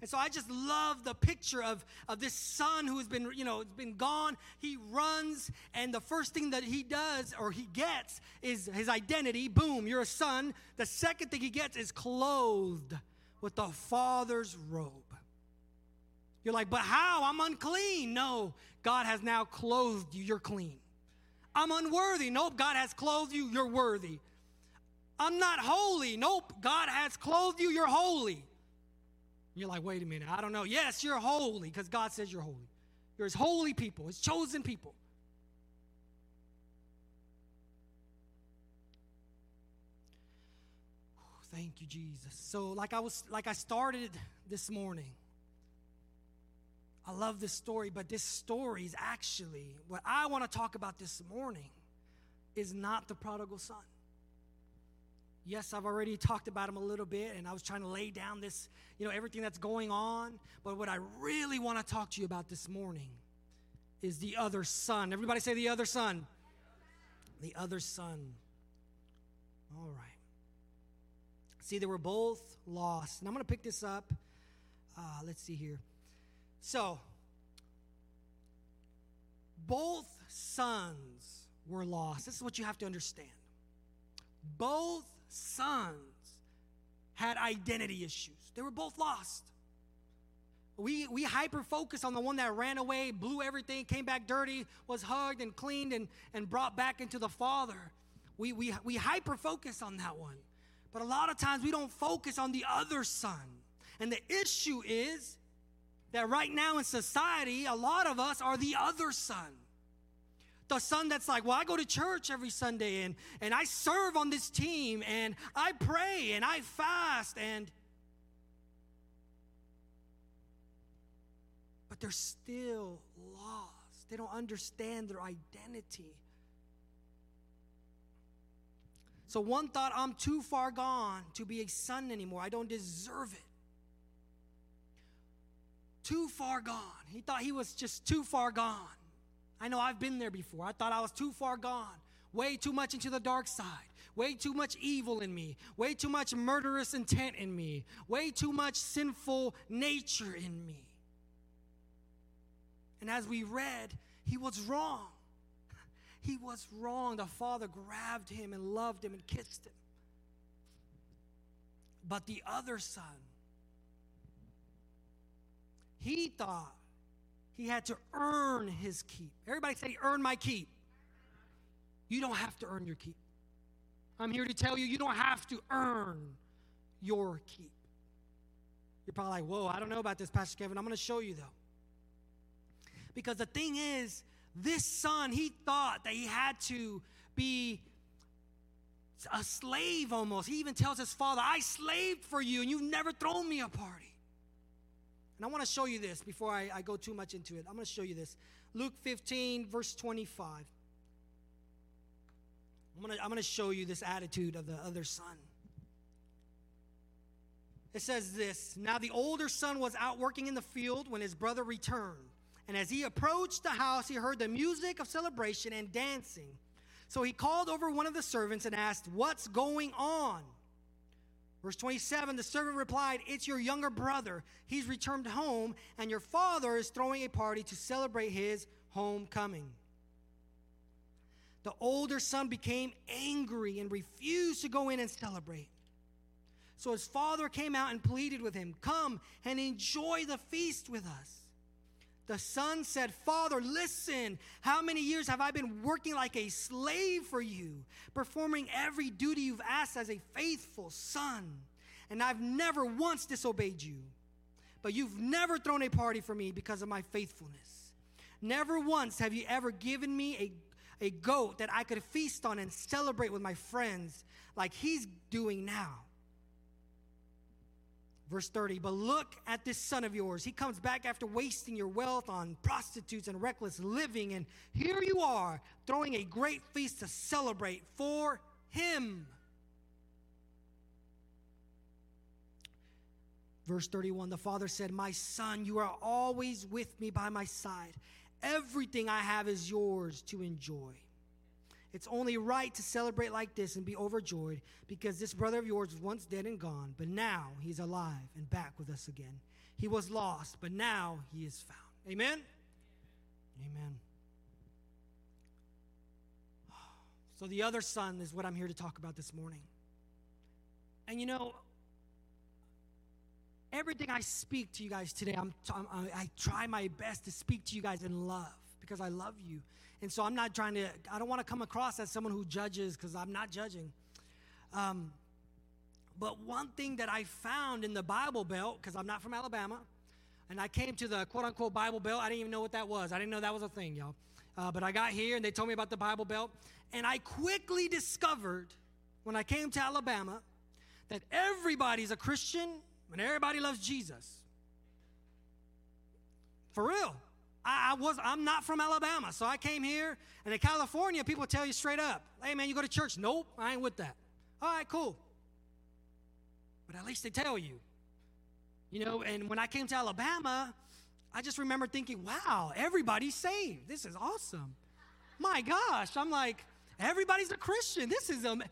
C: And so I just love the picture of, of this son who has been, you know, been gone. He runs, and the first thing that he does or he gets is his identity. Boom, you're a son. The second thing he gets is clothed with the father's robe. You're like, but how? I'm unclean. No, God has now clothed you. You're clean. I'm unworthy. Nope, God has clothed you. You're worthy. I'm not holy. Nope, God has clothed you. You're holy. You're like, wait a minute, I don't know. Yes, you're holy because God says you're holy. You're his holy people, his chosen people. Thank you, Jesus. So, like I was, like I started this morning. I love this story, but this story is actually what I want to talk about this morning is not the prodigal son. Yes, I've already talked about him a little bit, and I was trying to lay down this, you know, everything that's going on. But what I really want to talk to you about this morning is the other son. Everybody say the other son. The other son. All right. See, they were both lost. And I'm going to pick this up. Uh, let's see here. So, both sons were lost. This is what you have to understand. Both sons had identity issues. They were both lost. We, we hyper focus on the one that ran away, blew everything, came back dirty, was hugged and cleaned and, and brought back into the Father. We, we, we hyper focus on that one. But a lot of times we don't focus on the other son. And the issue is that right now in society, a lot of us are the other son. The son that's like, well, I go to church every Sunday and, and I serve on this team and I pray and I fast and but they're still lost. They don't understand their identity. So one thought, I'm too far gone to be a son anymore. I don't deserve it. Too far gone. He thought he was just too far gone. I know I've been there before. I thought I was too far gone, way too much into the dark side, way too much evil in me, way too much murderous intent in me, way too much sinful nature in me. And as we read, he was wrong. He was wrong. The father grabbed him and loved him and kissed him. But the other son, he thought he had to earn his keep. Everybody say, earn my keep. You don't have to earn your keep. I'm here to tell you, you don't have to earn your keep. You're probably like, whoa, I don't know about this, Pastor Kevin. I'm going to show you, though. Because the thing is, this son, he thought that he had to be a slave almost. He even tells his father, I slaved for you and you've never thrown me a party. And I want to show you this before I, I go too much into it. I'm going to show you this. Luke 15, verse 25. I'm going to, I'm going to show you this attitude of the other son. It says this Now the older son was out working in the field when his brother returned. And as he approached the house, he heard the music of celebration and dancing. So he called over one of the servants and asked, What's going on? Verse 27 the servant replied, It's your younger brother. He's returned home, and your father is throwing a party to celebrate his homecoming. The older son became angry and refused to go in and celebrate. So his father came out and pleaded with him, Come and enjoy the feast with us. The son said, Father, listen, how many years have I been working like a slave for you, performing every duty you've asked as a faithful son? And I've never once disobeyed you. But you've never thrown a party for me because of my faithfulness. Never once have you ever given me a, a goat that I could feast on and celebrate with my friends like he's doing now. Verse 30, but look at this son of yours. He comes back after wasting your wealth on prostitutes and reckless living, and here you are throwing a great feast to celebrate for him. Verse 31 The father said, My son, you are always with me by my side. Everything I have is yours to enjoy. It's only right to celebrate like this and be overjoyed because this brother of yours was once dead and gone, but now he's alive and back with us again. He was lost, but now he is found. Amen? Amen. So, the other son is what I'm here to talk about this morning. And you know, everything I speak to you guys today, I'm, I'm, I try my best to speak to you guys in love because I love you. And so I'm not trying to, I don't want to come across as someone who judges because I'm not judging. Um, but one thing that I found in the Bible Belt, because I'm not from Alabama, and I came to the quote unquote Bible Belt, I didn't even know what that was. I didn't know that was a thing, y'all. Uh, but I got here and they told me about the Bible Belt. And I quickly discovered when I came to Alabama that everybody's a Christian and everybody loves Jesus. For real. I, I, was I'm not from Alabama, so I came here, and in California, people tell you straight up, "Hey man, you go to church?" Nope, I ain't with that. All right, cool. But at least they tell you, you know. And when I came to Alabama, I just remember thinking, "Wow, everybody's saved. This is awesome." My gosh, I'm like, everybody's a Christian. This is, um,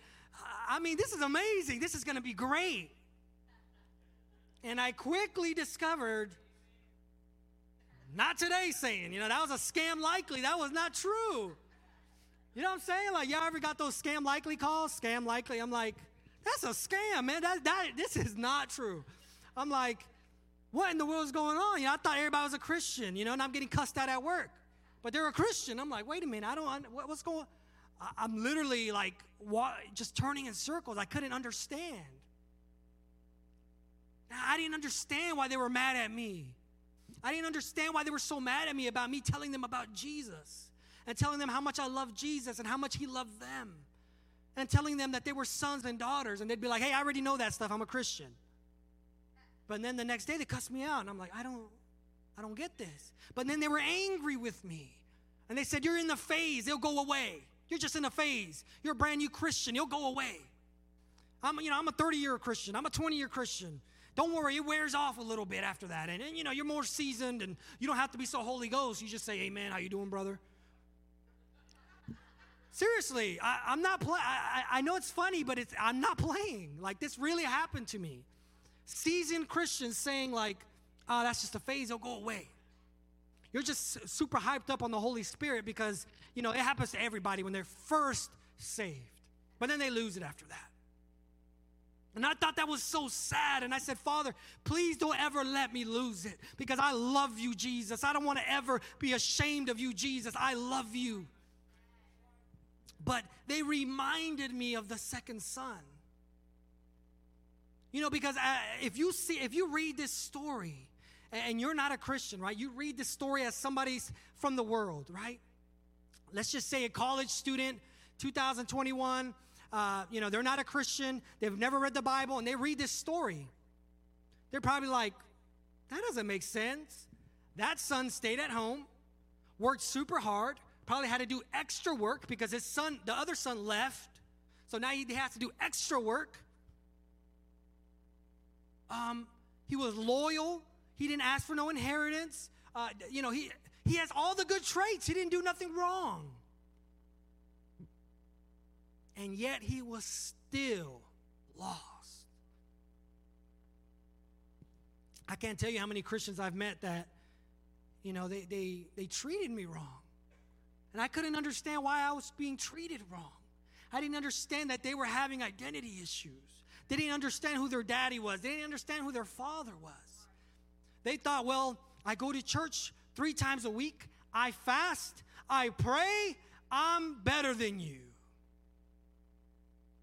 C: I mean, this is amazing. This is going to be great. And I quickly discovered not today saying, you know, that was a scam likely. That was not true. You know what I'm saying? Like, y'all ever got those scam likely calls? Scam likely. I'm like, that's a scam, man. That, that, this is not true. I'm like, what in the world is going on? You know, I thought everybody was a Christian, you know, and I'm getting cussed out at work. But they're a Christian. I'm like, wait a minute, I don't, what, what's going on? I'm literally like just turning in circles. I couldn't understand. I didn't understand why they were mad at me. I didn't understand why they were so mad at me about me telling them about Jesus and telling them how much I love Jesus and how much He loved them and telling them that they were sons and daughters. And they'd be like, hey, I already know that stuff. I'm a Christian. But then the next day they cussed me out and I'm like, I don't, I don't get this. But then they were angry with me and they said, You're in the phase, it'll go away. You're just in a phase. You're a brand new Christian, it'll go away. I'm, you know, I'm a 30 year Christian, I'm a 20 year Christian. Don't worry, it wears off a little bit after that. And, and you know, you're more seasoned and you don't have to be so Holy Ghost. You just say, Amen, how you doing, brother? Seriously, I, am not playing. I, I know it's funny, but it's, I'm not playing. Like, this really happened to me. Seasoned Christians saying, like, oh, that's just a phase, it'll go away. You're just super hyped up on the Holy Spirit because, you know, it happens to everybody when they're first saved. But then they lose it after that. And I thought that was so sad. And I said, Father, please don't ever let me lose it because I love you, Jesus. I don't want to ever be ashamed of you, Jesus. I love you. But they reminded me of the second son. You know, because uh, if you see, if you read this story, and you're not a Christian, right? You read this story as somebody's from the world, right? Let's just say a college student, 2021 uh, you know, they're not a Christian, they've never read the Bible, and they read this story. They're probably like, that doesn't make sense. That son stayed at home, worked super hard, probably had to do extra work because his son, the other son, left. So now he has to do extra work. Um, he was loyal. He didn't ask for no inheritance. Uh, you know, he, he has all the good traits. He didn't do nothing wrong and yet he was still lost. I can't tell you how many Christians I've met that, you know, they, they, they treated me wrong. And I couldn't understand why I was being treated wrong. I didn't understand that they were having identity issues. They didn't understand who their daddy was, they didn't understand who their father was. They thought, well, I go to church three times a week, I fast, I pray, I'm better than you.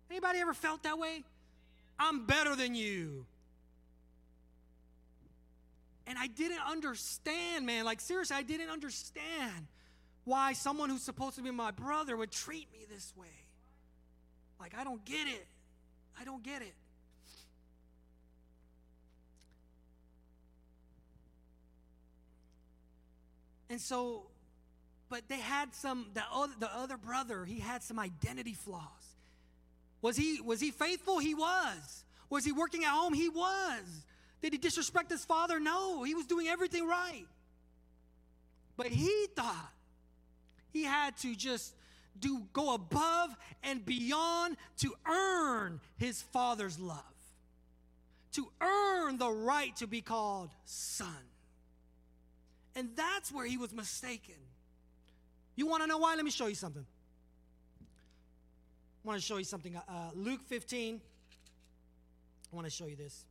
C: Anybody ever felt that way? I'm better than you. And I didn't understand, man. Like, seriously, I didn't understand why someone who's supposed to be my brother would treat me this way. Like, I don't get it. I don't get it. And so, but they had some, the other, the other brother, he had some identity flaws. Was he, was he faithful? He was. Was he working at home? He was. Did he disrespect his father? No, he was doing everything right. But he thought he had to just do go above and beyond to earn his father's love. To earn the right to be called son. And that's where he was mistaken. You want to know why? Let me show you something. I want to show you something. Uh, Luke 15. I want to show you this.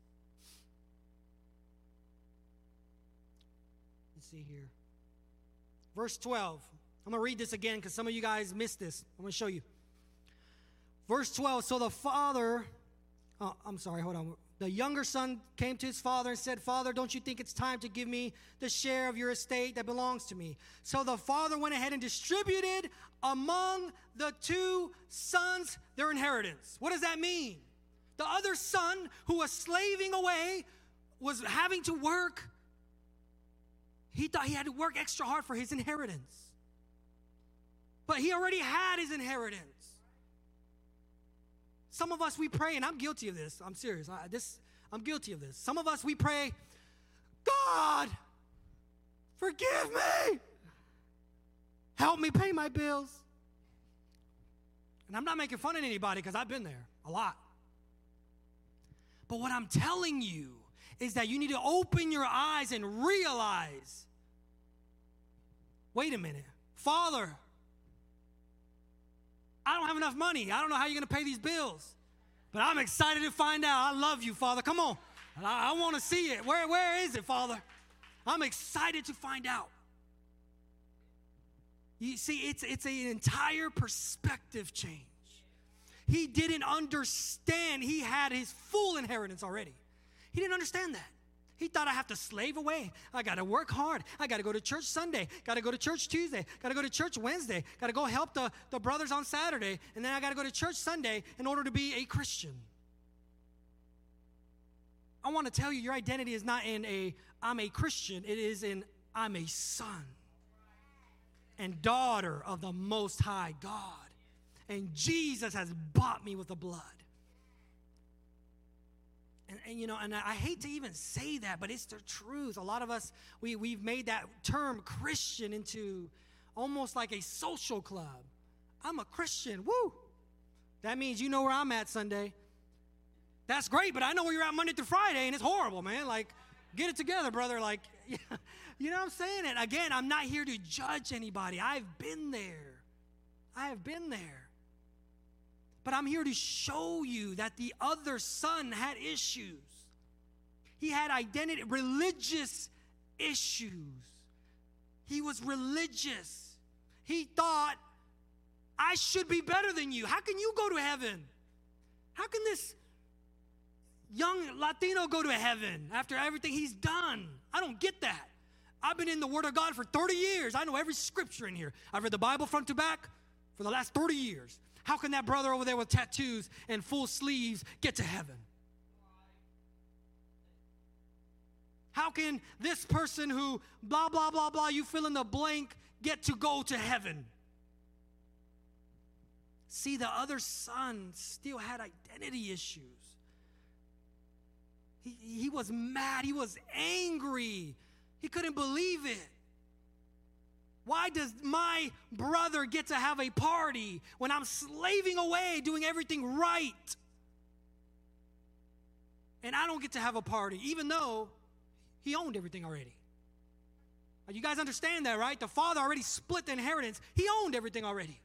C: Let's see here. Verse 12. I'm going to read this again because some of you guys missed this. I'm going to show you. Verse 12. So the father, oh, I'm sorry, hold on. The younger son came to his father and said, Father, don't you think it's time to give me the share of your estate that belongs to me? So the father went ahead and distributed among the two sons their inheritance. What does that mean? The other son who was slaving away was having to work. He thought he had to work extra hard for his inheritance. But he already had his inheritance. Some of us, we pray, and I'm guilty of this. I'm serious. I, this, I'm guilty of this. Some of us, we pray, God, forgive me. Help me pay my bills. And I'm not making fun of anybody because I've been there a lot. But what I'm telling you is that you need to open your eyes and realize wait a minute, Father, I don't have enough money. I don't know how you're going to pay these bills. But I'm excited to find out. I love you, Father. Come on. I, I want to see it. Where, where is it, Father? I'm excited to find out. You see, it's, it's an entire perspective change. He didn't understand he had his full inheritance already. He didn't understand that. He thought I have to slave away. I got to work hard. I got to go to church Sunday. Got to go to church Tuesday. Got to go to church Wednesday. Got to go help the, the brothers on Saturday. And then I got to go to church Sunday in order to be a Christian. I want to tell you your identity is not in a I'm a Christian, it is in I'm a son and daughter of the Most High God. And Jesus has bought me with the blood. And, and, you know, and I hate to even say that, but it's the truth. A lot of us, we, we've made that term Christian into almost like a social club. I'm a Christian, woo! That means you know where I'm at Sunday. That's great, but I know where you're at Monday through Friday, and it's horrible, man. Like, get it together, brother. Like, you know what I'm saying? And again, I'm not here to judge anybody. I've been there. I have been there. But I'm here to show you that the other son had issues. He had identity, religious issues. He was religious. He thought, I should be better than you. How can you go to heaven? How can this young Latino go to heaven after everything he's done? I don't get that. I've been in the Word of God for 30 years. I know every scripture in here. I've read the Bible front to back for the last 30 years. How can that brother over there with tattoos and full sleeves get to heaven? How can this person who blah, blah, blah, blah, you fill in the blank, get to go to heaven? See, the other son still had identity issues. He, he was mad, he was angry, he couldn't believe it. Why does my brother get to have a party when I'm slaving away doing everything right? And I don't get to have a party, even though he owned everything already. You guys understand that, right? The father already split the inheritance, he owned everything already.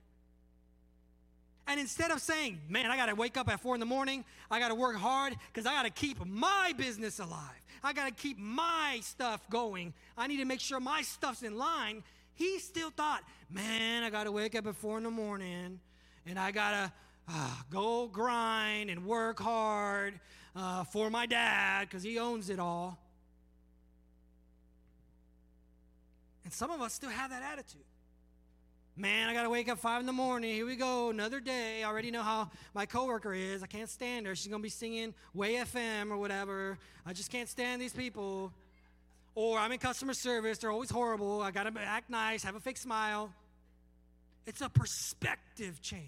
C: And instead of saying, man, I got to wake up at four in the morning, I got to work hard because I got to keep my business alive, I got to keep my stuff going, I need to make sure my stuff's in line. He still thought, man, I got to wake up at four in the morning and I got to uh, go grind and work hard uh, for my dad because he owns it all. And some of us still have that attitude. Man, I gotta wake up five in the morning. Here we go, another day. I already know how my coworker is. I can't stand her. She's gonna be singing Way FM or whatever. I just can't stand these people. Or I'm in customer service. They're always horrible. I gotta act nice, have a fake smile. It's a perspective change.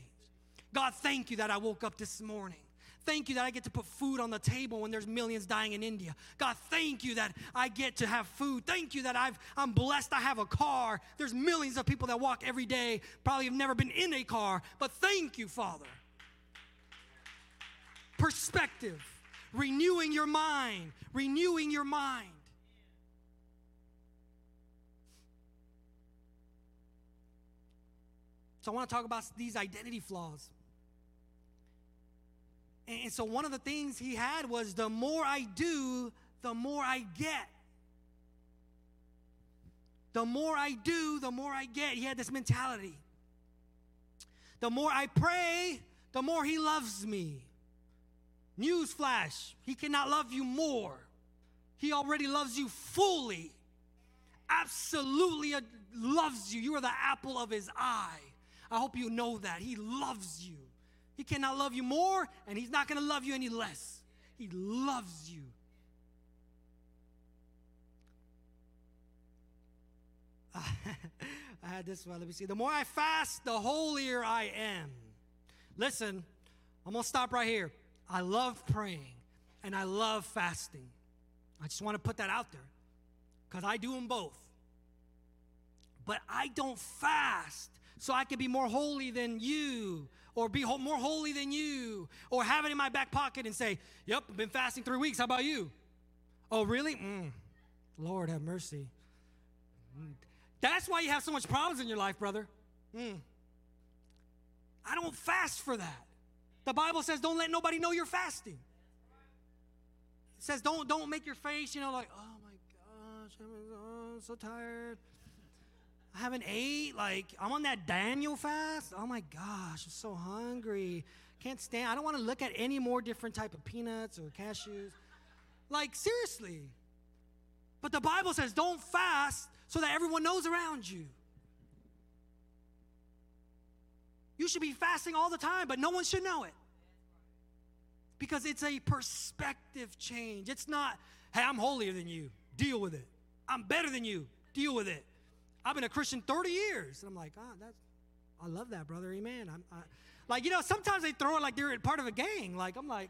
C: God, thank you that I woke up this morning. Thank you that I get to put food on the table when there's millions dying in India. God, thank you that I get to have food. Thank you that I've, I'm blessed I have a car. There's millions of people that walk every day, probably have never been in a car, but thank you, Father. Perspective, renewing your mind, renewing your mind. So I want to talk about these identity flaws. And so one of the things he had was the more I do, the more I get. The more I do, the more I get. He had this mentality. The more I pray, the more he loves me. Newsflash, he cannot love you more. He already loves you fully. Absolutely loves you. You are the apple of his eye. I hope you know that. He loves you. He cannot love you more, and He's not going to love you any less. He loves you. I had this one. Let me see. The more I fast, the holier I am. Listen, I'm going to stop right here. I love praying and I love fasting. I just want to put that out there because I do them both. But I don't fast so I can be more holy than you or be ho- more holy than you or have it in my back pocket and say, Yep, I've been fasting three weeks. How about you? Oh, really? Mm. Lord, have mercy. Mm. That's why you have so much problems in your life, brother. Mm. I don't fast for that. The Bible says, don't let nobody know you're fasting. It says, don't, don't make your face, you know, like, oh my gosh, I'm so tired. I haven't ate. Like, I'm on that Daniel fast. Oh my gosh, I'm so hungry. Can't stand. I don't want to look at any more different type of peanuts or cashews. Like, seriously. But the Bible says don't fast so that everyone knows around you. You should be fasting all the time, but no one should know it. Because it's a perspective change. It's not, hey, I'm holier than you. Deal with it. I'm better than you. Deal with it. I've been a Christian 30 years. And I'm like, ah, that's, I love that, brother. Amen. I'm, I, like, you know, sometimes they throw it like they're part of a gang. Like, I'm like,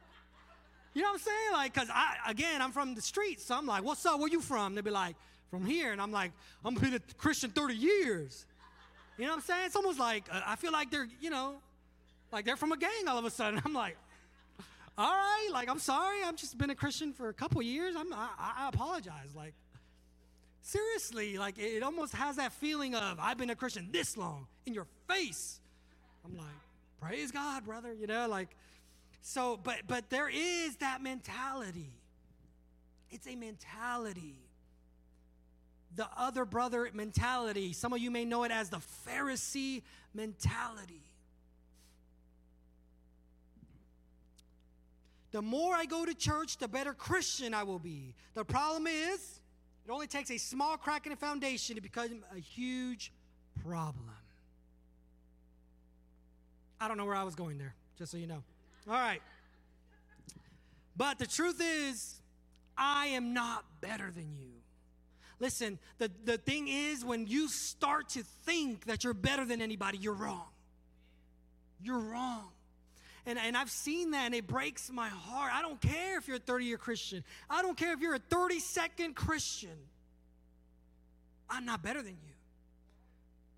C: you know what I'm saying? Like, because I, again, I'm from the streets. So I'm like, what's up? Where you from? They'd be like, from here. And I'm like, I'm been a Christian 30 years. You know what I'm saying? It's almost like, uh, I feel like they're, you know, like they're from a gang all of a sudden. I'm like, all right, like, I'm sorry. I've just been a Christian for a couple years. I'm, I, I apologize. Like, seriously, like, it almost has that feeling of, I've been a Christian this long in your face. I'm like, praise God, brother. You know, like, so, but, but there is that mentality. It's a mentality. The other brother mentality. Some of you may know it as the Pharisee mentality. The more I go to church, the better Christian I will be. The problem is, it only takes a small crack in the foundation to become a huge problem. I don't know where I was going there, just so you know. All right. But the truth is, I am not better than you. Listen, the, the thing is, when you start to think that you're better than anybody, you're wrong. You're wrong. And, and I've seen that and it breaks my heart. I don't care if you're a 30 year Christian, I don't care if you're a 30 second Christian. I'm not better than you.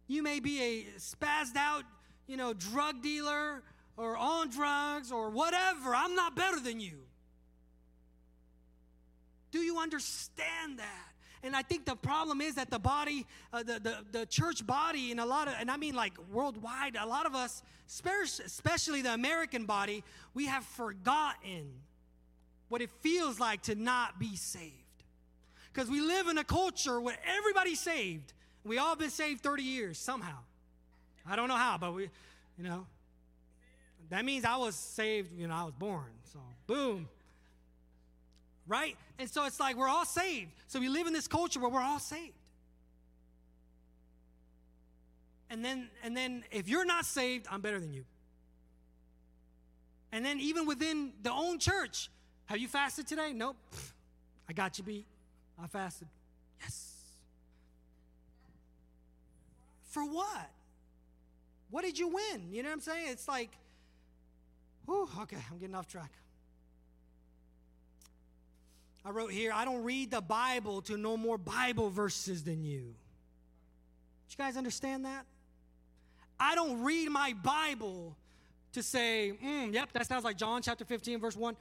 C: You may be a spazzed out, you know, drug dealer or on drugs or whatever. I'm not better than you. Do you understand that? And I think the problem is that the body, uh, the, the, the church body, and a lot of, and I mean like worldwide, a lot of us, especially the American body, we have forgotten what it feels like to not be saved. Because we live in a culture where everybody's saved. We all been saved 30 years somehow. I don't know how, but we, you know, that means I was saved, you know, I was born. So, boom. Right? And so it's like we're all saved. So we live in this culture where we're all saved. And then and then if you're not saved, I'm better than you. And then even within the own church, have you fasted today? Nope. I got you beat. I fasted. Yes. For what? What did you win? You know what I'm saying? It's like, whew, okay, I'm getting off track. I wrote here, I don't read the Bible to know more Bible verses than you. Did you guys understand that? I don't read my Bible to say, mm, yep, that sounds like John chapter 15, verse 1.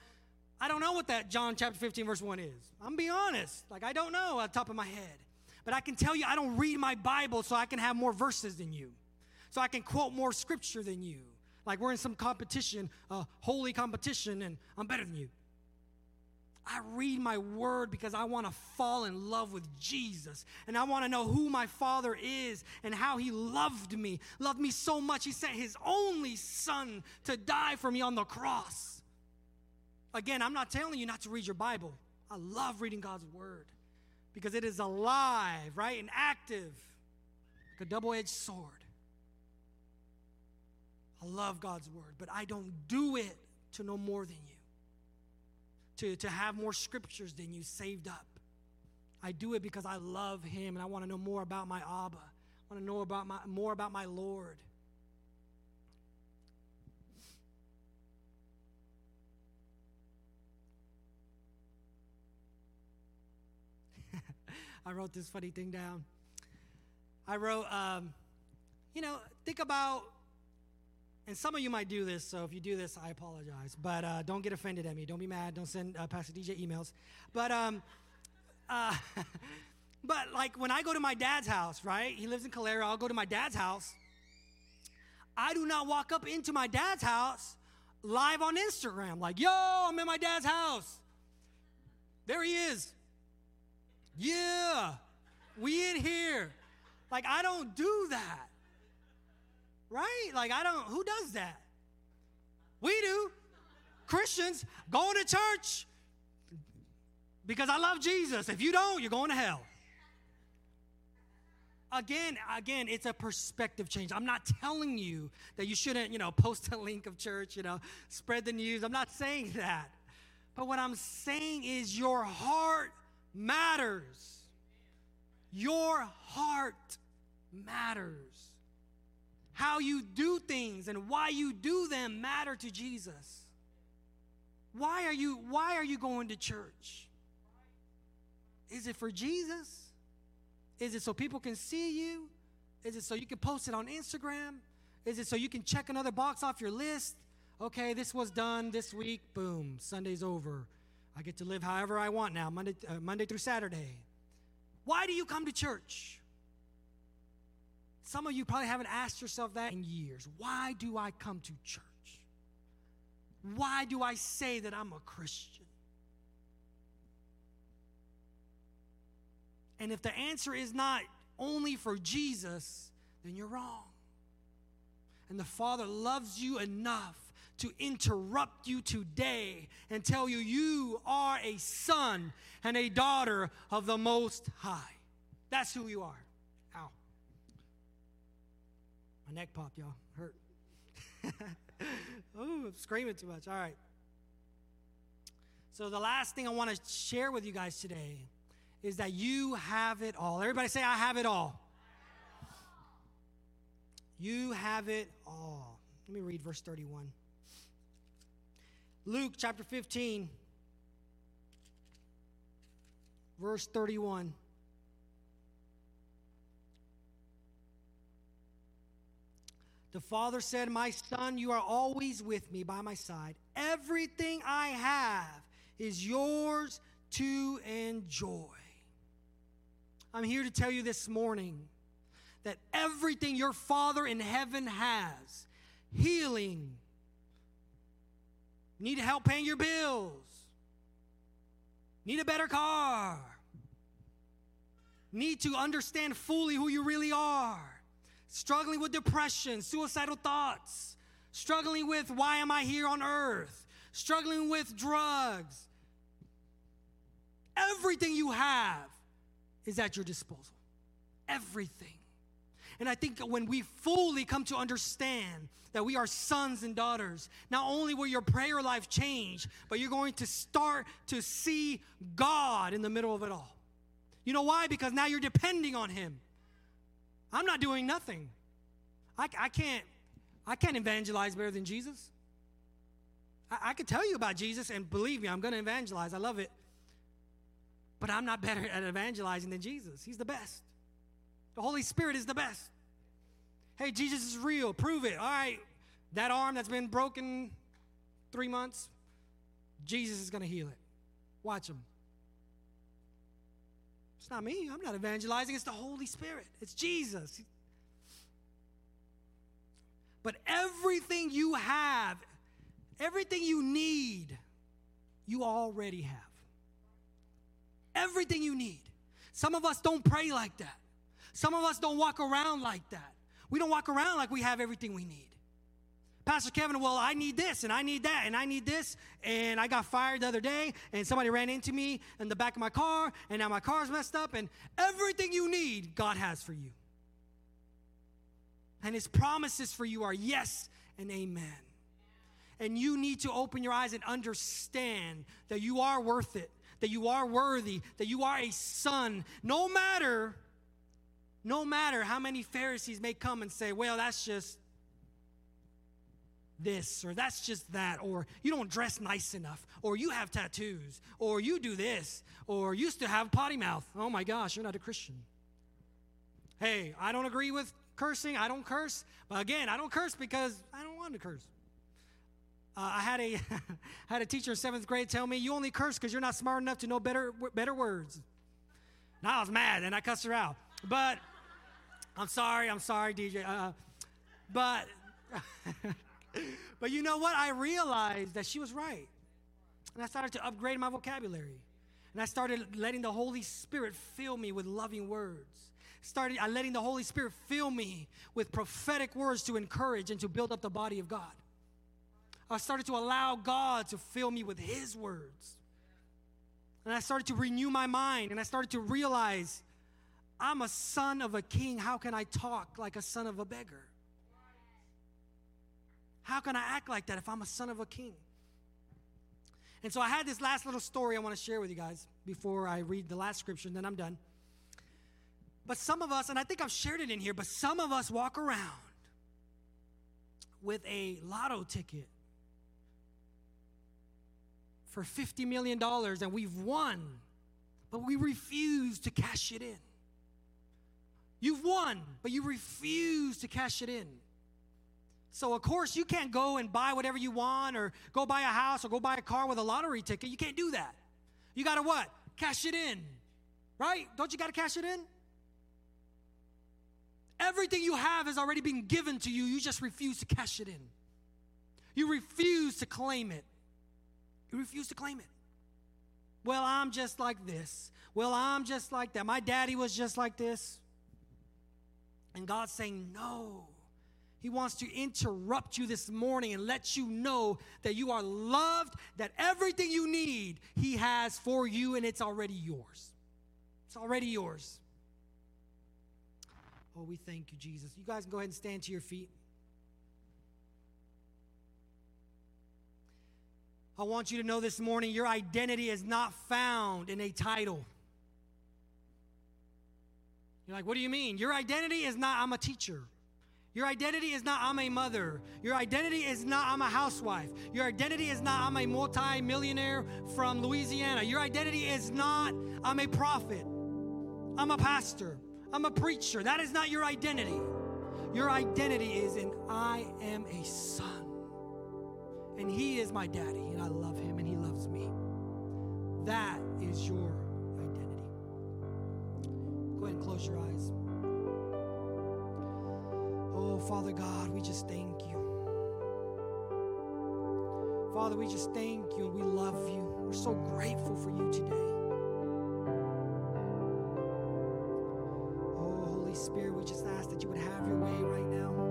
C: I don't know what that John chapter 15, verse 1 is. I'm be honest. Like, I don't know at the top of my head. But I can tell you, I don't read my Bible so I can have more verses than you, so I can quote more scripture than you. Like, we're in some competition, a holy competition, and I'm better than you. I read my word because I want to fall in love with Jesus. And I want to know who my Father is and how He loved me. Loved me so much, He sent His only Son to die for me on the cross. Again, I'm not telling you not to read your Bible. I love reading God's word because it is alive, right? And active, like a double edged sword. I love God's word, but I don't do it to know more than you to, to have more scriptures than you saved up. I do it because I love him and I want to know more about my Abba. I want to know about my, more about my Lord. I wrote this funny thing down. I wrote, um, you know, think about and some of you might do this, so if you do this, I apologize. But uh, don't get offended at me. Don't be mad. Don't send uh, Pastor DJ emails. But, um, uh, but like when I go to my dad's house, right? He lives in Calera. I'll go to my dad's house. I do not walk up into my dad's house live on Instagram, like, yo, I'm in my dad's house. There he is. Yeah, we in here. Like, I don't do that. Right? Like, I don't, who does that? We do. Christians going to church because I love Jesus. If you don't, you're going to hell. Again, again, it's a perspective change. I'm not telling you that you shouldn't, you know, post a link of church, you know, spread the news. I'm not saying that. But what I'm saying is your heart matters. Your heart matters. How you do things and why you do them matter to Jesus. Why are you why are you going to church? Is it for Jesus? Is it so people can see you? Is it so you can post it on Instagram? Is it so you can check another box off your list? Okay, this was done this week. Boom, Sunday's over. I get to live however I want now, Monday, uh, Monday through Saturday. Why do you come to church? Some of you probably haven't asked yourself that in years. Why do I come to church? Why do I say that I'm a Christian? And if the answer is not only for Jesus, then you're wrong. And the Father loves you enough to interrupt you today and tell you you are a son and a daughter of the Most High. That's who you are. My neck popped, y'all. Hurt. oh, I'm screaming too much. All right. So, the last thing I want to share with you guys today is that you have it all. Everybody say, I have it all. You have it all. Let me read verse 31. Luke chapter 15, verse 31. The father said, My son, you are always with me by my side. Everything I have is yours to enjoy. I'm here to tell you this morning that everything your Father in heaven has healing, need help paying your bills, need a better car, need to understand fully who you really are, struggling with depression, suicidal thoughts, struggling with why am I here on earth, struggling with drugs. Everything you have is at your disposal. Everything. And I think when we fully come to understand that we are sons and daughters, not only will your prayer life change, but you're going to start to see God in the middle of it all. You know why? Because now you're depending on Him. I'm not doing nothing. I, I can't. I can't evangelize better than Jesus. I, I could tell you about Jesus, and believe me, I'm going to evangelize. I love it. But I'm not better at evangelizing than Jesus. He's the best. The Holy Spirit is the best. Hey, Jesus is real. Prove it. All right. That arm that's been broken three months, Jesus is going to heal it. Watch him. It's not me. I'm not evangelizing. It's the Holy Spirit. It's Jesus. But everything you have, everything you need, you already have. Everything you need. Some of us don't pray like that. Some of us don't walk around like that. We don't walk around like we have everything we need. Pastor Kevin, well, I need this and I need that and I need this. And I got fired the other day and somebody ran into me in the back of my car and now my car's messed up. And everything you need, God has for you. And his promises for you are yes and amen. And you need to open your eyes and understand that you are worth it, that you are worthy, that you are a son, no matter no matter how many Pharisees may come and say, well, that's just this, or that's just that, or you don't dress nice enough, or you have tattoos, or you do this, or used to have potty mouth. Oh my gosh, you're not a Christian. Hey, I don't agree with cursing. I don't curse. But again, I don't curse because I don't want to curse. Uh, I had a had a teacher in seventh grade tell me, "You only curse because you're not smart enough to know better better words." Now I was mad and I cussed her out. But I'm sorry, I'm sorry, DJ. Uh, but but you know what? I realized that she was right. And I started to upgrade my vocabulary. And I started letting the Holy Spirit fill me with loving words. Started letting the Holy Spirit fill me with prophetic words to encourage and to build up the body of God. I started to allow God to fill me with his words. And I started to renew my mind and I started to realize I'm a son of a king. How can I talk like a son of a beggar? How can I act like that if I'm a son of a king? And so I had this last little story I want to share with you guys before I read the last scripture, and then I'm done. But some of us, and I think I've shared it in here, but some of us walk around with a lotto ticket for $50 million and we've won, but we refuse to cash it in. You've won, but you refuse to cash it in. So, of course, you can't go and buy whatever you want or go buy a house or go buy a car with a lottery ticket. You can't do that. You got to what? Cash it in. Right? Don't you got to cash it in? Everything you have has already been given to you. You just refuse to cash it in. You refuse to claim it. You refuse to claim it. Well, I'm just like this. Well, I'm just like that. My daddy was just like this. And God's saying, No. He wants to interrupt you this morning and let you know that you are loved, that everything you need, He has for you, and it's already yours. It's already yours. Oh, we thank you, Jesus. You guys can go ahead and stand to your feet. I want you to know this morning your identity is not found in a title. You're like, what do you mean? Your identity is not, I'm a teacher. Your identity is not, I'm a mother. Your identity is not, I'm a housewife. Your identity is not, I'm a multi-millionaire from Louisiana. Your identity is not, I'm a prophet. I'm a pastor. I'm a preacher. That is not your identity. Your identity is in, I am a son. And he is my daddy, and I love him, and he loves me. That is your identity. Go ahead and close your eyes. Oh, Father God, we just thank you. Father, we just thank you and we love you. We're so grateful for you today. Oh, Holy Spirit, we just ask that you would have your way right now.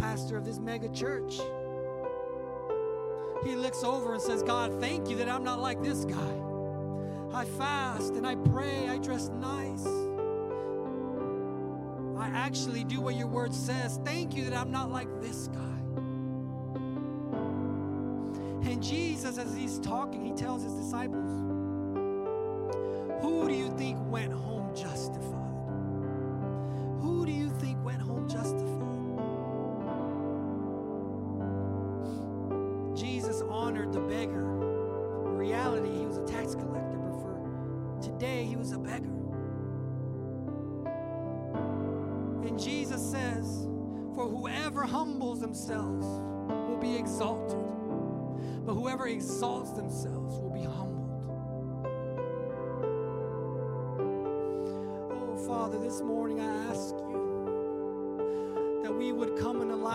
C: Pastor of this mega church, he looks over and says, God, thank you that I'm not like this guy. I fast and I pray, I dress nice. I actually do what your word says. Thank you that I'm not like this guy. And Jesus, as he's talking, he tells his disciples,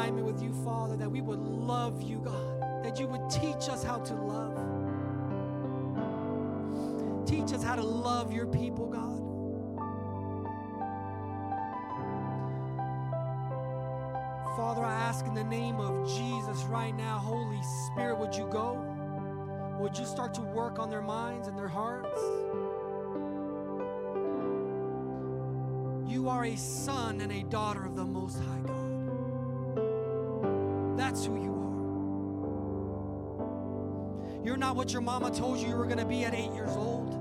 C: alignment with you, Father, that we would love you, God, that you would teach us how to love. Teach us how to love your people, God. Father, I ask in the name of Jesus right now, Holy Spirit, would you go? Would you start to work on their minds and their hearts? You are a son and a daughter of the Most High God. Not what your mama told you you were going to be at eight years old.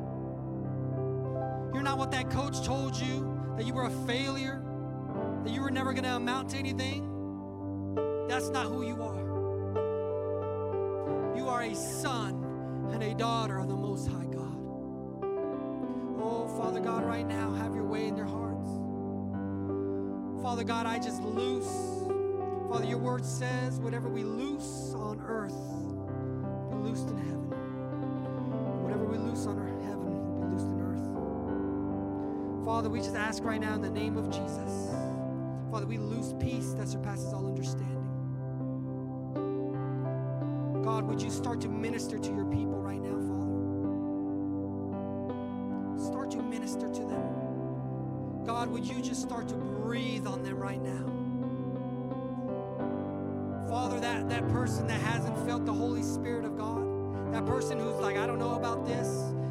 C: You're not what that coach told you that you were a failure, that you were never going to amount to anything. That's not who you are. You are a son and a daughter of the Most High God. Oh, Father God, right now, have your way in their hearts. Father God, I just loose. Father, your word says, whatever we loose on earth loosed in heaven. Whatever we loose on heaven will be loosed in earth. Father, we just ask right now in the name of Jesus. Father, we loose peace that surpasses all understanding. God, would you start to minister to your people right now, Father? Start to minister to them. God, would you just start to breathe on them right now? Father, that, that person that hasn't felt the Holy Spirit of that person who's like, I don't know about this.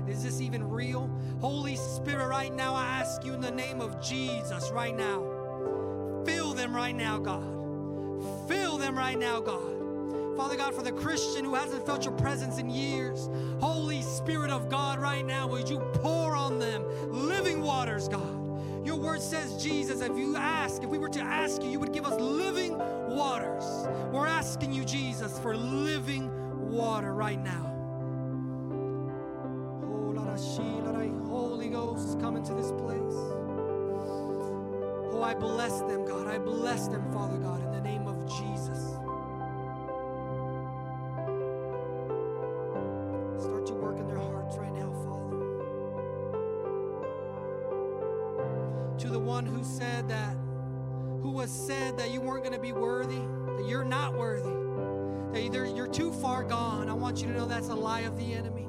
C: Is this even real? Holy Spirit, right now, I ask you in the name of Jesus, right now, fill them right now, God. Fill them right now, God. Father God, for the Christian who hasn't felt your presence in years, Holy Spirit of God, right now, would you pour on them living waters, God? Your word says, Jesus, if you ask, if we were to ask you, you would give us living waters. We're asking you, Jesus, for living water right now. Bless them, God. I bless them, Father God, in the name of Jesus. Start to work in their hearts right now, Father. To the one who said that, who was said that you weren't going to be worthy, that you're not worthy, that you're too far gone. I want you to know that's a lie of the enemy.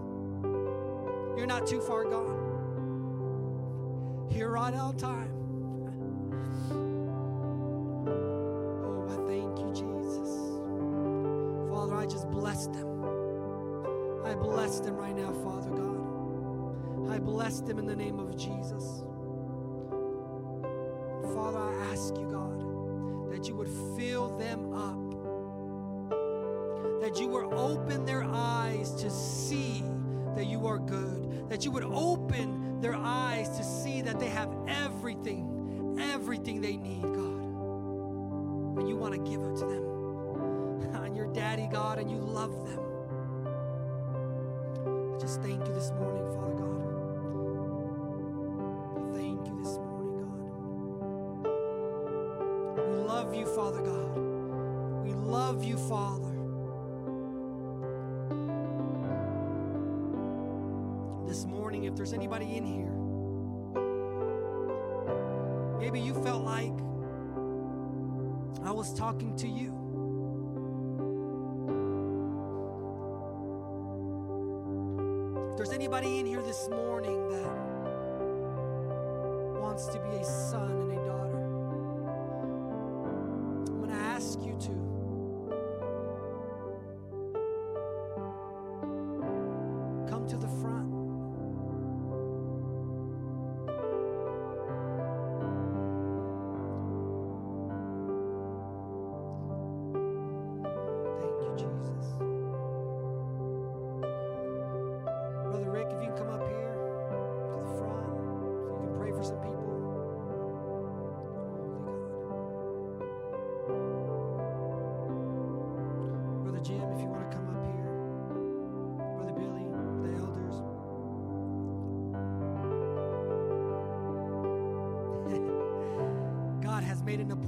C: You're not too far gone. You're right on time. If there's anybody in here, maybe you felt like I was talking to you. If there's anybody in here this morning that wants to be a son and a daughter, I'm going to ask you to.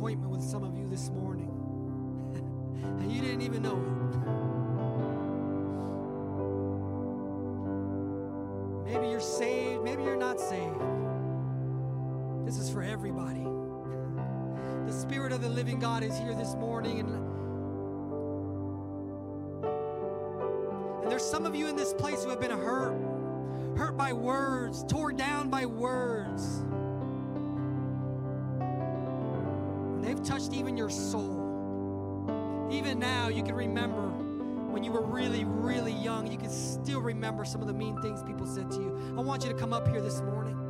C: Appointment with some of you this morning, and you didn't even know it. Maybe you're saved, maybe you're not saved. This is for everybody. The Spirit of the living God is here this morning, and, and there's some of you in this place who have been hurt, hurt by words, torn down by words. Even your soul. Even now, you can remember when you were really, really young, you can still remember some of the mean things people said to you. I want you to come up here this morning.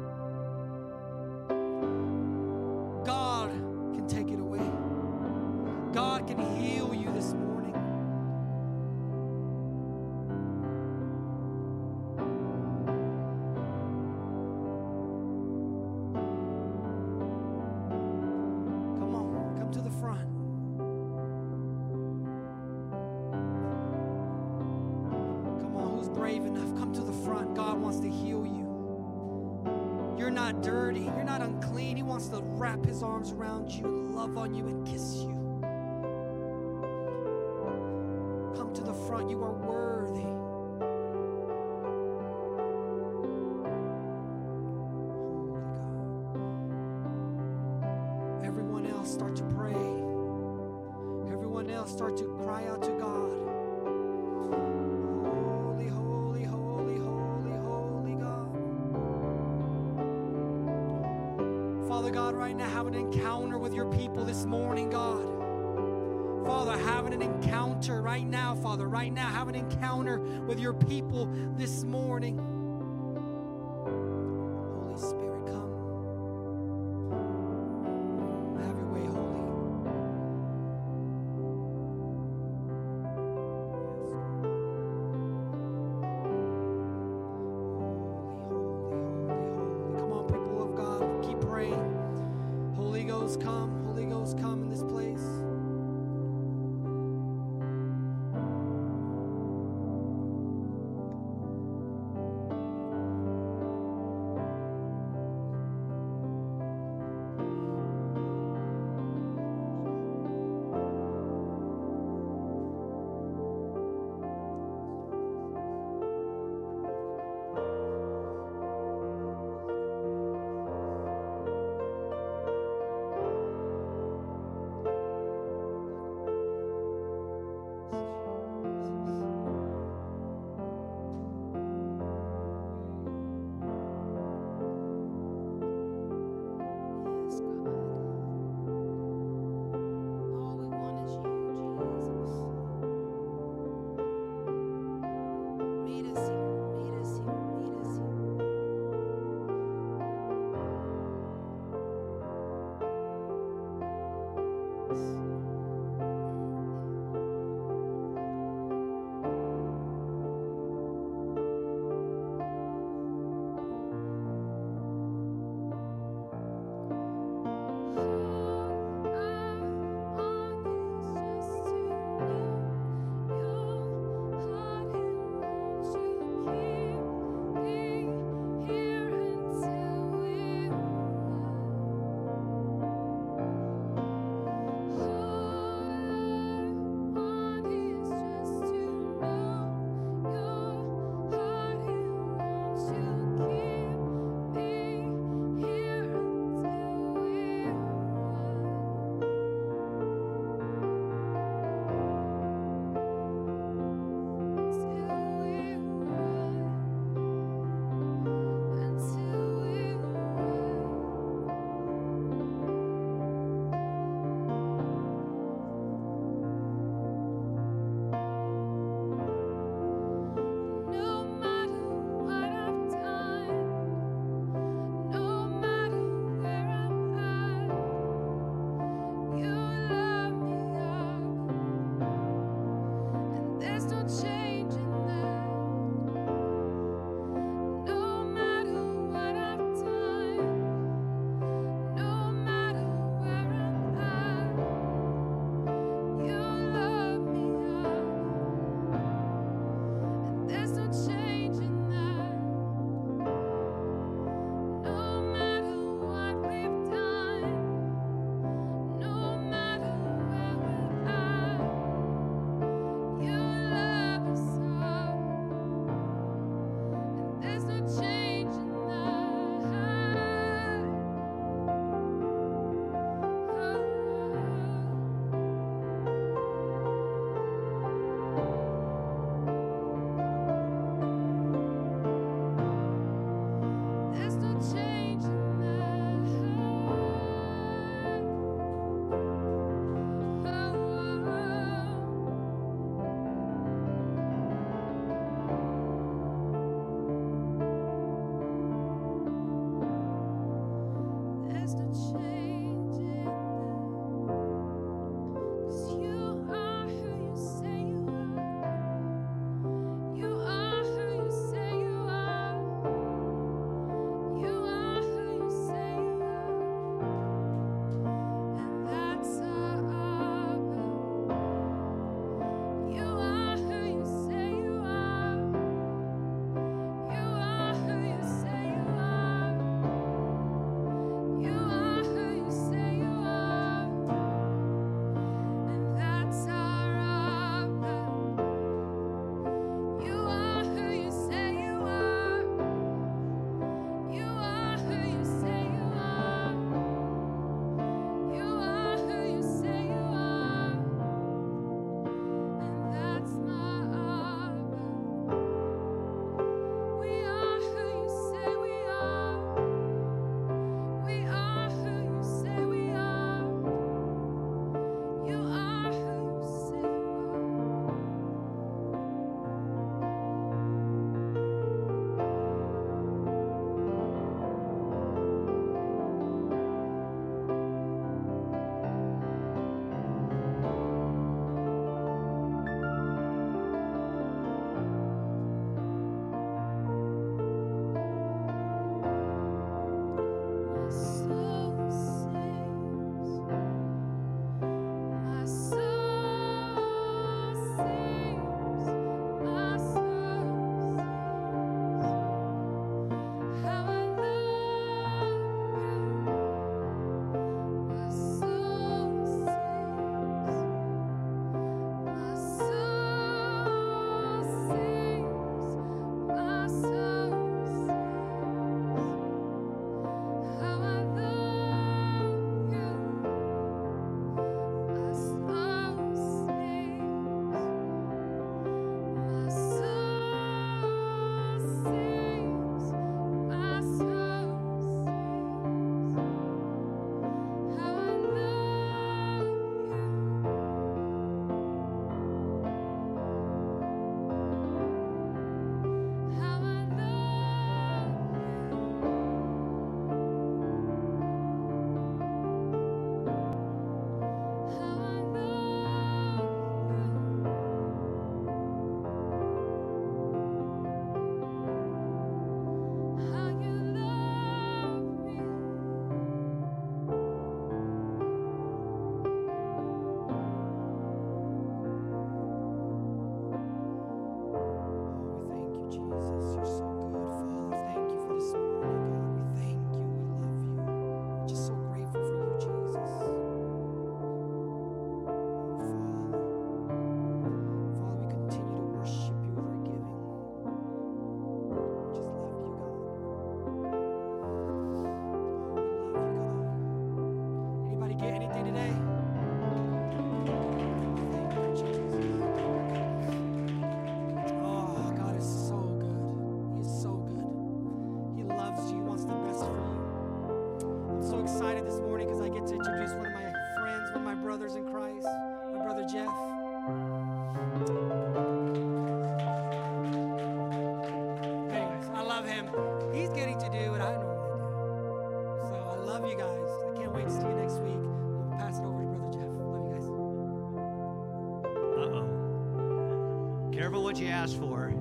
B: What you
G: ask for.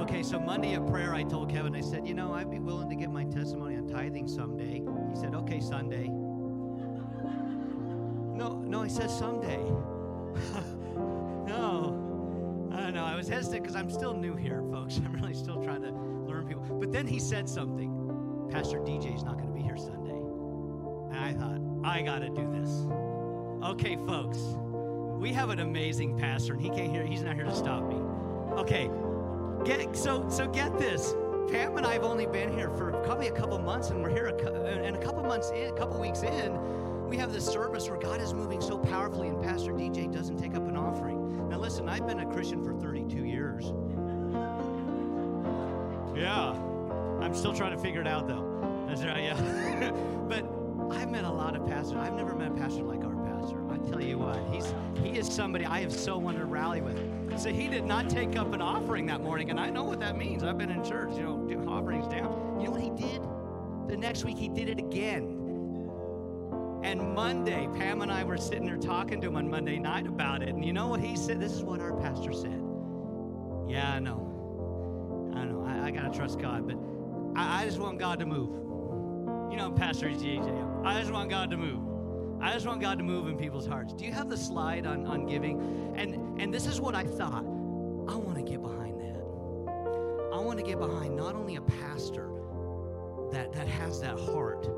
G: Okay, so Monday at prayer, I told Kevin, I said, you know, I'd be willing to give my testimony on tithing someday. He said, okay, Sunday. No, no, I said someday. no. I don't know. I was hesitant because I'm still new here, folks. I'm really still trying to learn people. But then he said something. Pastor DJ's not going to be here Sunday. And I thought, I got to do this. Okay, folks. We have an amazing pastor, and he can't hear. He's not here to stop me. Okay, get so so get this. Pam and I have only been here for probably a couple months, and we're here a, and a couple months in, a couple weeks in, we have this service where God is moving so powerfully, and Pastor DJ doesn't take up an offering. Now, listen, I've been a Christian for 32 years. Yeah, I'm still trying to figure it out though. That's right, yeah. but I've met a lot of pastors. I've never met a pastor like our pastor. I tell you what, he's he is somebody I have so wanted to rally with. So he did not take up an offering that morning, and I know what that means. I've been in church, you know, offerings down. You know what he did? The next week he did it again. And Monday, Pam and I were sitting there talking to him on Monday night about it. And you know what he said? This is what our pastor said. Yeah, I know. I know. I, I got to trust God, but I, I just want God to move. You know, Pastor JJ. I just want God to move. I just want God to move in people's hearts. Do you have the slide on, on giving? And and this is what I thought. I want to get behind that. I want to get behind not only a pastor that, that has that heart,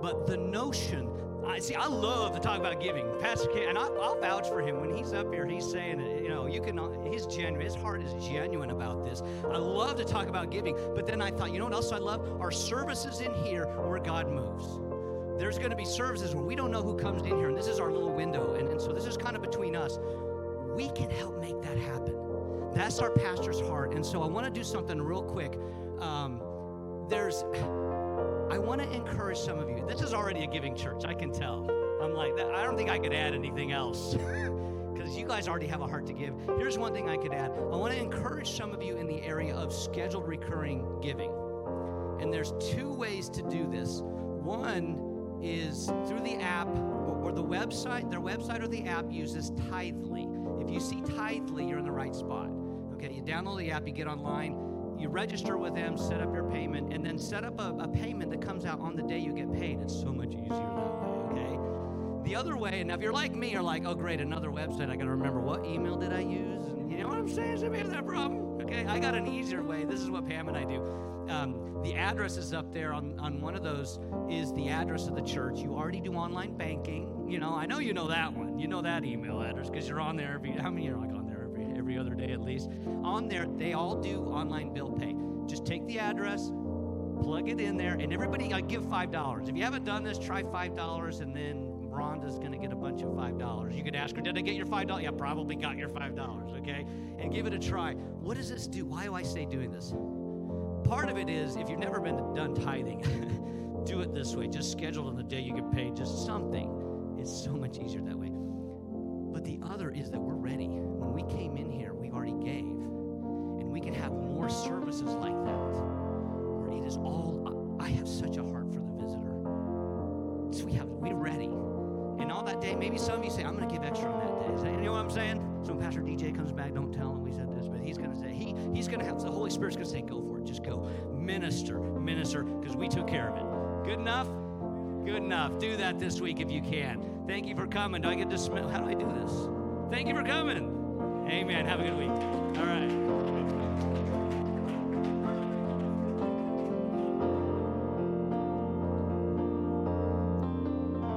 G: but the notion. I see. I love to talk about giving, Pastor Ken, and I, I'll vouch for him when he's up here. He's saying, it, you know, you can. His genuine, his heart is genuine about this. I love to talk about giving, but then I thought, you know what else I love? Our services in here where God moves there's going to be services where we don't know who comes in here, and this is our little window. And, and so this is kind of between us. We can help make that happen. That's our pastor's heart. And so I want to do something real quick. Um, there's, I want to encourage some of you. This is already a giving church, I can tell. I'm like, I don't think I could add anything else. Because you guys already have a heart to give. Here's one thing I could add. I want to encourage some of you in the area of scheduled recurring giving. And there's two ways to do this. One is through the app or, the website. Their website or the app uses Tithely. If you see Tithely, you're in the right spot. Okay, you download the app, you get online, you register with them, set up your payment, and then set up a, a payment that comes out on the day you get paid. It's so much easier that way, okay? The other way, and if you're like me, you're like, oh great, another website, I gotta remember what email did I use? You know what I'm saying? Some people have that problem. Okay, I got an easier way. This is what Pam and I do. Um, the address is up there on, on one of those is the address of the church. You already do online banking. You know, I know you know that one. You know that email address because you're on there every how many you're like on there every every other day at least. On there, they all do online bill pay. Just take the address, plug it in there, and everybody I give five dollars. If you haven't done this, try five dollars and then Rhonda's going to get a bunch of $5. You could ask her, Did I get your $5? Yeah, probably got your $5, okay? And give it a try. What does this do? Why do I say doing this? Part of it is if you've never been done tithing, do it this way. Just schedule on the day you get paid, just something. It's so much easier that way. But the other is that we're ready. When we came in here, we already gave. And we can have more services like that where it is all, I have such a heart for the visitor. So we have, we're ready. And on that day, maybe some of you say, I'm going to give extra on that day. Is that- You know what I'm saying? So when Pastor DJ comes back, don't tell him we said this, but he's going to say, he, he's going to have, the Holy Spirit's going to say, go for it. Just go. Minister, minister, because we took care of it. Good enough? Good enough. Do that this week if you can. Thank you for coming. Do I get to smell? How do I do this? Thank you for coming. Amen. Have a good week. All right.